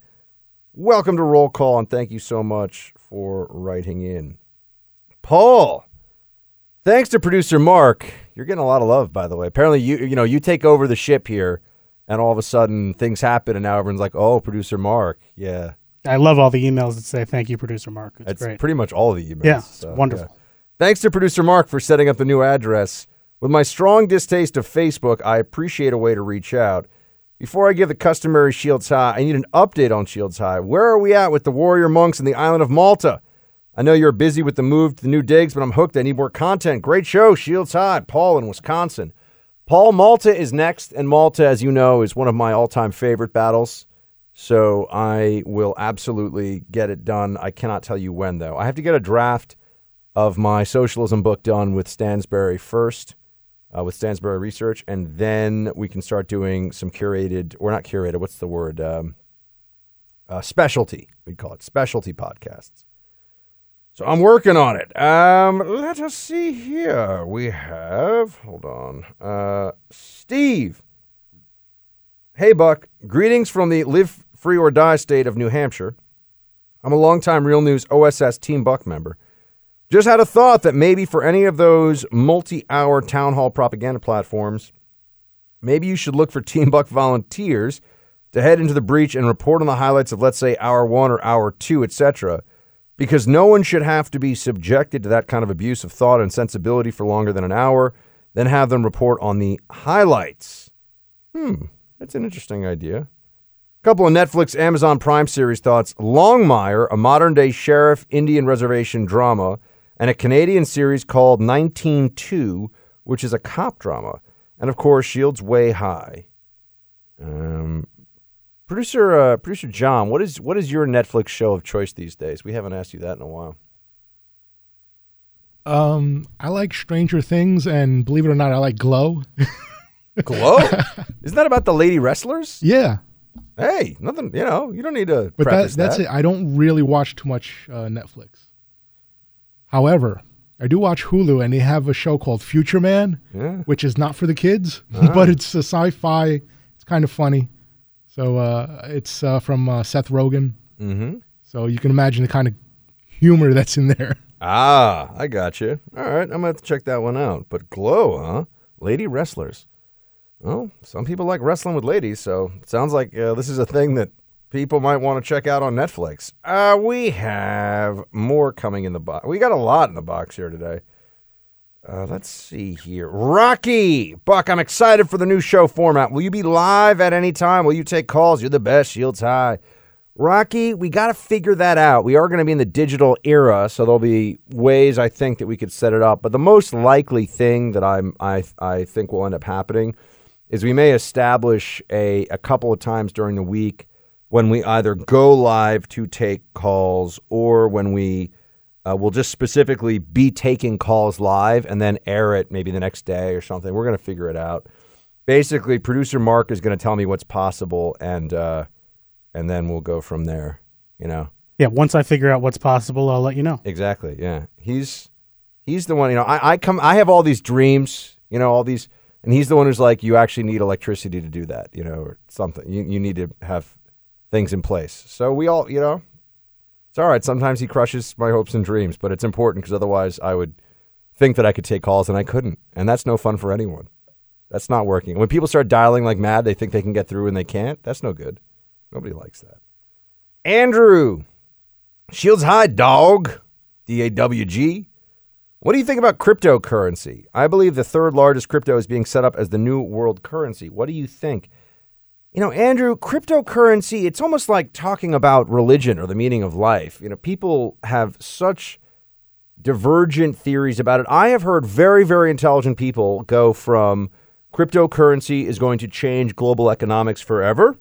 welcome to Roll Call, and thank you so much for writing in. Paul, thanks to producer Mark. You're getting a lot of love, by the way. Apparently, you you know you take over the ship here, and all of a sudden things happen, and now everyone's like, "Oh, producer Mark, yeah." I love all the emails that say thank you, producer Mark. It's That's great. pretty much all the emails. Yeah, it's so, wonderful. Thanks to producer Mark for setting up the new address. With my strong distaste of Facebook, I appreciate a way to reach out. Before I give the customary Shields High, I need an update on Shields High. Where are we at with the Warrior Monks and the island of Malta? I know you're busy with the move to the new digs, but I'm hooked. I need more content. Great show, Shields High. Paul in Wisconsin. Paul, Malta is next, and Malta, as you know, is one of my all time favorite battles. So I will absolutely get it done. I cannot tell you when, though. I have to get a draft of my socialism book done with Stansberry first, uh, with Stansberry Research, and then we can start doing some curated, or not curated, what's the word? Um, uh, specialty, we'd call it specialty podcasts. So I'm working on it. Um, let us see here. We have, hold on, uh, Steve. Hey, Buck. Greetings from the Live Free or Die state of New Hampshire. I'm a longtime Real News OSS Team Buck member. Just had a thought that maybe for any of those multi hour town hall propaganda platforms, maybe you should look for Team Buck volunteers to head into the breach and report on the highlights of, let's say, hour one or hour two, etc. Because no one should have to be subjected to that kind of abuse of thought and sensibility for longer than an hour, then have them report on the highlights. Hmm, that's an interesting idea. A couple of Netflix Amazon Prime series thoughts Longmire, a modern day sheriff Indian reservation drama, and a Canadian series called 192, which is a cop drama. And of course, Shields Way High. Um, producer uh, producer John, what is what is your Netflix show of choice these days? We haven't asked you that in a while. Um, I like Stranger Things, and believe it or not, I like Glow. [LAUGHS] Glow? Isn't that about the lady wrestlers? yeah, Hey, nothing. You know, you don't need to. but that, that's that. it. I don't really watch too much uh, Netflix. However, I do watch Hulu, and they have a show called Future Man, Yeah. which is not for the kids, [LAUGHS] Ah. but it's a sci-fi. It's kind of funny. So uh, it's uh, from uh, Seth Rogen. Mm-hmm. So you can imagine the kind of humor that's in there. Ah, I got you. All right, I'm gonna have to check that one out. But Glow, huh? Lady wrestlers. Well, some people like wrestling with ladies, so it sounds like uh, this is a thing that people might want to check out on Netflix. Uh, we have more coming in the box. We got a lot in the box here today. Uh, let's see here. Rocky Buck, I'm excited for the new show format. Will you be live at any time? Will you take calls? You're the best. Shields high. Rocky, we got to figure that out. We are going to be in the digital era, so there'll be ways I think that we could set it up. But the most likely thing that I'm I I think will end up happening is we may establish a a couple of times during the week when we either go live to take calls or when we uh, will just specifically be taking calls live and then air it maybe the next day or something. We're going to figure it out. Basically, producer Mark is going to tell me what's possible and. Uh, and then we'll go from there. You know. Yeah. Once I figure out what's possible, I'll let you know. Exactly. Yeah. He's he's the one. You know, I, I come. I have all these dreams. You know, all these, and he's the one who's like, you actually need electricity to do that. You know, or something. You you need to have things in place. So we all, you know, it's all right. Sometimes he crushes my hopes and dreams, but it's important because otherwise I would think that I could take calls and I couldn't, and that's no fun for anyone. That's not working. When people start dialing like mad, they think they can get through and they can't. That's no good. Nobody likes that. Andrew, Shields High, dog. D A W G. What do you think about cryptocurrency? I believe the third largest crypto is being set up as the new world currency. What do you think? You know, Andrew, cryptocurrency, it's almost like talking about religion or the meaning of life. You know, people have such divergent theories about it. I have heard very, very intelligent people go from cryptocurrency is going to change global economics forever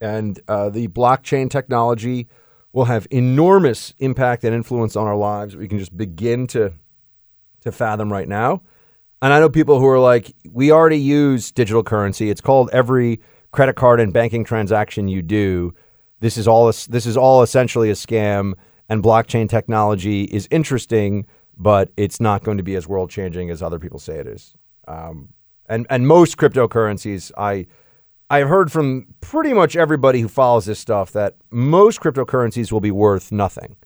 and uh, the blockchain technology will have enormous impact and influence on our lives. We can just begin to to fathom right now. And I know people who are like, we already use digital currency. It's called every credit card and banking transaction you do. This is all this is all essentially a scam. And blockchain technology is interesting, but it's not going to be as world changing as other people say it is. Um, and and most cryptocurrencies, I I've heard from pretty much everybody who follows this stuff that most cryptocurrencies will be worth nothing.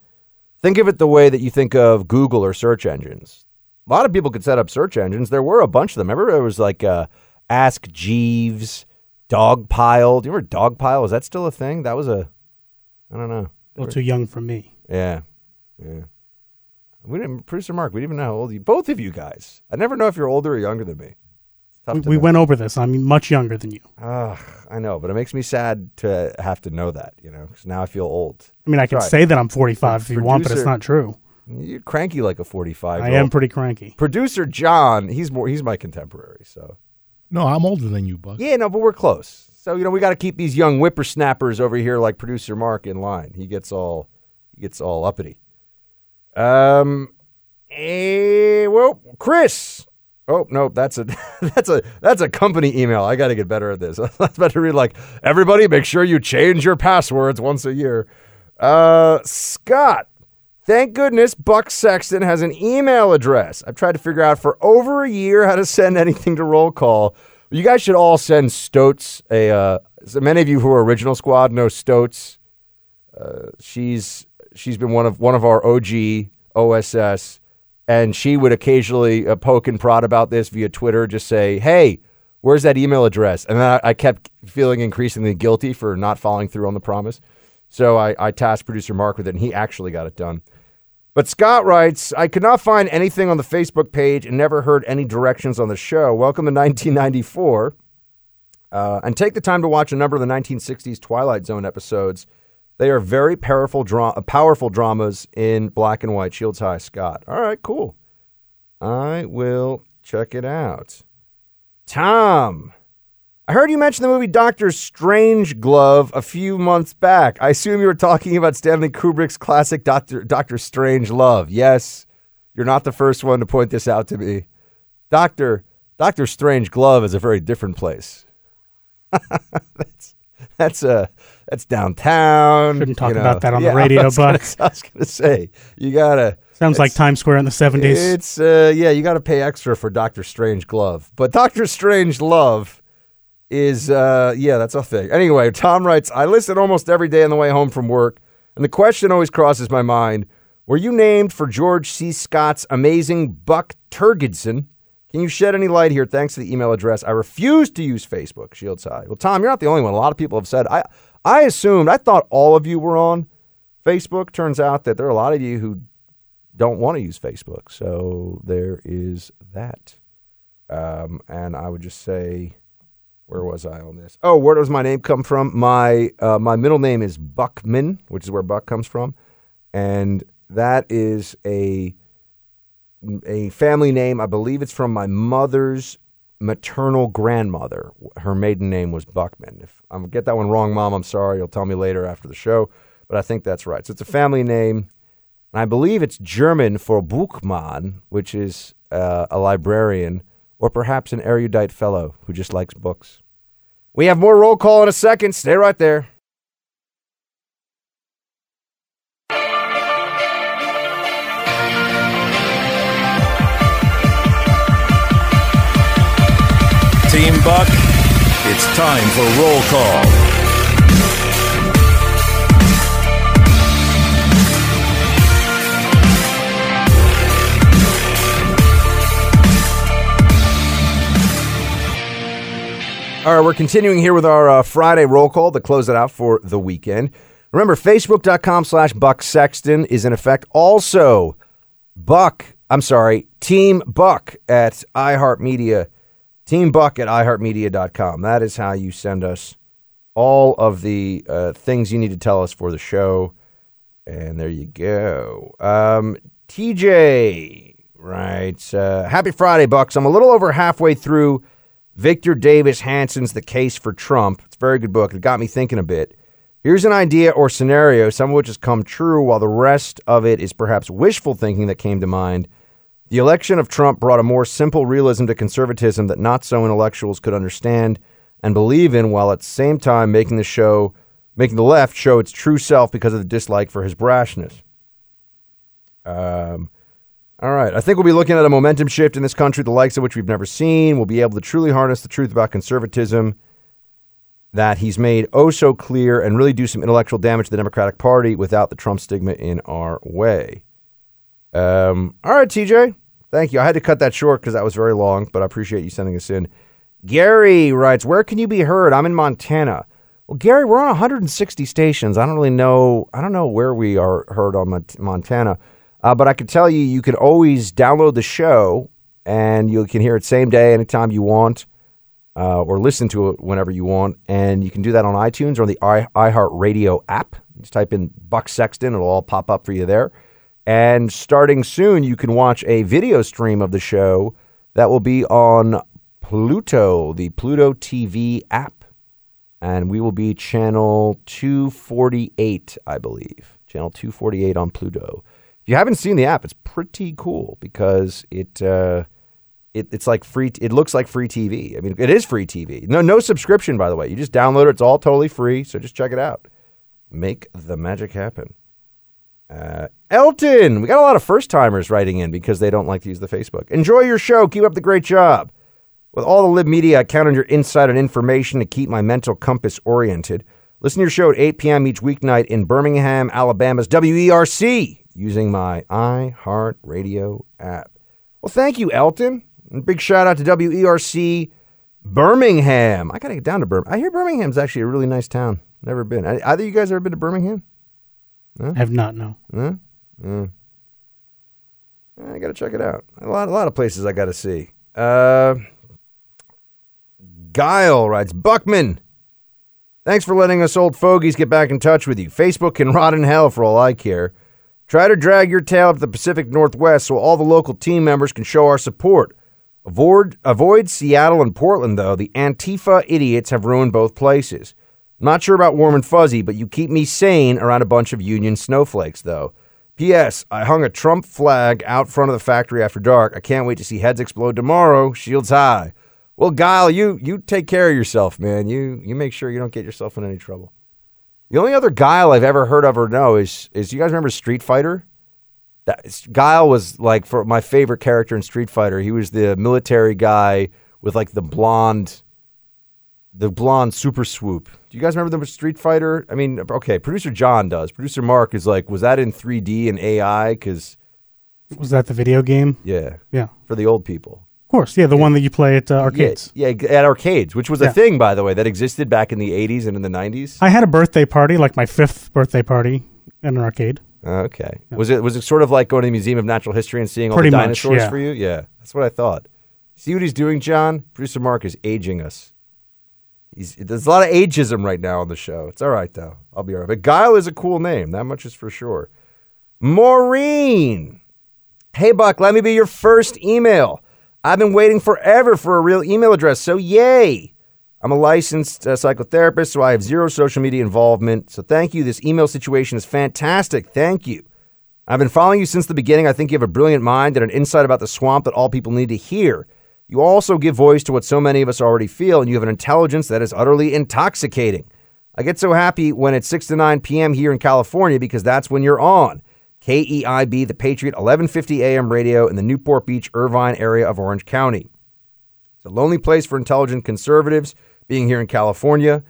Think of it the way that you think of Google or search engines. A lot of people could set up search engines. There were a bunch of them. Remember, there was like uh, Ask Jeeves, Dogpile. Do you remember Dogpile? Is that still a thing? That was a, I don't know. A little too young for me. Yeah, yeah. We didn't, producer Mark. We didn't even know how old you. Both of you guys. I never know if you're older or younger than me. We, we went over this. I'm much younger than you. Ugh, I know, but it makes me sad to have to know that, you know, because now I feel old. I mean, I can Sorry. say that I'm 45 if you want, but it's not true. You're cranky like a 45. I am pretty cranky. Producer John, he's more. He's my contemporary. So No, I'm older than you, Buck. yeah, no, but we're close. So you know, we got to keep these young whippersnappers over here, like producer Mark, in line. He gets all, he gets all uppity. Um, eh, well, Chris. Oh no, that's a [LAUGHS] that's a that's a company email. I got to get better at this. [LAUGHS] I was about to read like everybody, make sure you change your passwords once a year. Uh, Scott, thank goodness Buck Sexton has an email address. I've tried to figure out for over a year how to send anything to roll call. You guys should all send Stoats a. Uh, so many of you who are original squad know Stoats. Uh, she's she's been one of one of our OG OSS, and she would occasionally uh, poke and prod about this via Twitter. Just say, "Hey, where's that email address?" And I, I kept feeling increasingly guilty for not following through on the promise. So I, I tasked producer Mark with it, and he actually got it done. But Scott writes, I could not find anything on the Facebook page and never heard any directions on the show. Welcome to 1994. Uh, and take the time to watch a number of the 1960s Twilight Zone episodes. They are very powerful, dra- powerful dramas in black and white. Shields High, Scott. All right, cool. I will check it out. Tom, I heard you mention the movie Doctor Strange Glove a few months back. I assume you were talking about Stanley Kubrick's classic Doctor Doctor Strange Love. Yes, you're not the first one to point this out to me. Doctor Doctor Strange Glove is a very different place. [LAUGHS] that's that's uh that's downtown. Shouldn't talk you know. about that on the Yeah, [LAUGHS] I radio, Buck. I was gonna say you gotta. Sounds like Times Square in the 70s. It's uh yeah, you got to pay extra for Doctor Strange Glove, but Doctor Strange Love is uh yeah, that's a thing. Anyway, Tom writes, I listen almost every day on the way home from work, and the question always crosses my mind: Were you named for George C. Scott's amazing Buck Turgidson? Can you shed any light here? Thanks to the email address. I refuse to use Facebook. Shields High. Well, Tom, you're not the only one. A lot of people have said. I I assumed. I thought all of you were on Facebook. Turns out that there are a lot of you who don't want to use Facebook. So there is that. Um, and I would just say, where was I on this? Oh, where does my name come from? My uh, my middle name is Buckman, which is where Buck comes from, and that is a a family name. I believe it's from my mother's maternal grandmother. Her maiden name was Buckman. If I get that one wrong, Mom, I'm sorry. You'll tell me later after the show, but I think that's right. So it's a family name, and I believe it's German for Buchmann, which is uh, a librarian or perhaps an erudite fellow who just likes books. We have more roll call in a second. Stay right there. Team Buck, it's time for roll call. All right, we're continuing here with our uh, Friday roll call to close it out for the weekend. Remember, facebook.com slash Buck Sexton is in effect. Also, Buck, I'm sorry, Team Buck at iHeartMedia, Team Buck at iHeartMedia.com. That is how you send us all of the uh, things you need to tell us for the show. And there you go. Um, TJ writes, uh, Happy Friday, Bucks. I'm a little over halfway through Victor Davis Hanson's The Case for Trump. It's a very good book. It got me thinking a bit. Here's an idea or scenario, some of which has come true, while the rest of it is perhaps wishful thinking that came to mind. The election of Trump brought a more simple realism to conservatism that not so intellectuals could understand and believe in, while at the same time making the show, making the left show its true self because of the dislike for his brashness. Um, all right. I think we'll be looking at a momentum shift in this country, the likes of which we've never seen. We'll be able to truly harness the truth about conservatism that he's made oh so clear and really do some intellectual damage to the Democratic Party without the Trump stigma in our way. Um, all right, TJ. Thank you. I had to cut that short because that was very long, but I appreciate you sending us in. Gary writes, Where can you be heard? I'm in Montana. Well, Gary, we're on 160 stations. I don't really know. I don't know where we are heard on Montana. Uh, but I can tell you, you can always download the show and you can hear it same day, anytime you want, uh, or listen to it whenever you want. And you can do that on iTunes or on the i- iHeartRadio app. Just type in Buck Sexton, it'll all pop up for you there. And starting soon, you can watch a video stream of the show that will be on Pluto, the Pluto TV app. And we will be channel 248, I believe. Channel 248 on Pluto. If you haven't seen the app, it's pretty cool because it, uh, it it's like free. It looks like free TV. I mean, it is free TV. No, no subscription, by the way. You just download it. It's all totally free. So just check it out. Make the magic happen. Uh, Elton, we got a lot of first timers writing in because they don't like to use the Facebook. Enjoy your show. Keep up the great job. With all the lib media, I count on your insight and information to keep my mental compass oriented. Listen to your show at 8 p.m. each weeknight in Birmingham, Alabama's WERC using my iHeartRadio app. Well, thank you, Elton. And big shout out to WERC Birmingham. I got to get down to Birmingham. I hear Birmingham's actually a really nice town. Never been. Either of you guys ever been to Birmingham? I have not, no. Huh? Mm. I got to check it out. A lot, a lot of places I got to see. Uh, Guile writes, Buckman, thanks for letting us old fogies get back in touch with you. Facebook can rot in hell for all I care. Try to drag your tail up the Pacific Northwest so all the local team members can show our support. Avoid, avoid Seattle and Portland, though. The Antifa idiots have ruined both places. Not sure about warm and fuzzy, but you keep me sane around a bunch of Union snowflakes, though. P.S. I hung a Trump flag out front of the factory after dark. I can't wait to see heads explode tomorrow. Shields high. Well, Guile, you you take care of yourself, man. You you make sure you don't get yourself in any trouble. The only other Guile I've ever heard of or know is is you guys remember Street Fighter? That Guile was like for my favorite character in Street Fighter. He was the military guy with like the blonde, the blonde super swoop. Do you guys remember the Street Fighter? I mean, okay, producer John does. Producer Mark is like, was that in 3D and AI? Because Was that the video game? yeah, Yeah. for the old people. Course, yeah, the one that you play at uh, arcades. Yeah, yeah, at arcades, which was a Yeah. thing, by the way, that existed back in the 80s and in the 90s. I had a birthday party, like my fifth birthday party, in an arcade. Okay. Was it was it sort of like going to the Museum of Natural History and seeing all Pretty the much, dinosaurs yeah. for you? Yeah, that's what I thought. See what he's doing, John? Producer Mark is aging us. He's, there's a lot of ageism right now on the show. It's all right though. I'll be all right. But Guile is a cool name. That much is for sure. Maureen. Hey Buck, let me be your first email. I've been waiting forever for a real email address, so yay. I'm a licensed uh, psychotherapist, so I have zero social media involvement. So thank you. This email situation is fantastic. Thank you. I've been following you since the beginning. I think you have a brilliant mind and an insight about the swamp that all people need to hear. You also give voice to what so many of us already feel, and you have an intelligence that is utterly intoxicating. I get so happy when it's 6 to 9 p.m. here in California because that's when you're on. KEIB, the Patriot, 1150 AM radio in the Newport Beach, Irvine area of Orange County. It's a lonely place for intelligent conservatives being here in California.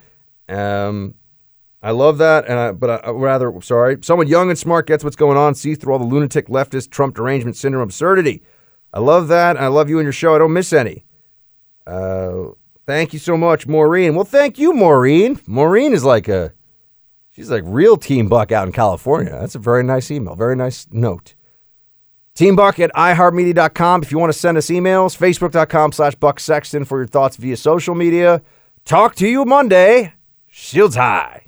Um, I love that, and I, but I, I rather sorry, someone young and smart gets what's going on, see through all the lunatic leftist Trump derangement syndrome absurdity. I love that, I love you and your show. I don't miss any. Uh, thank you so much, Maureen. Well, thank you, Maureen. Maureen is like a, she's like real Team Buck out in California. That's a very nice email, very nice note. Team Buck at iHeartMedia.com if you want to send us emails. Facebook.com slash Buck Sexton for your thoughts via social media. Talk to you Monday. Shields high.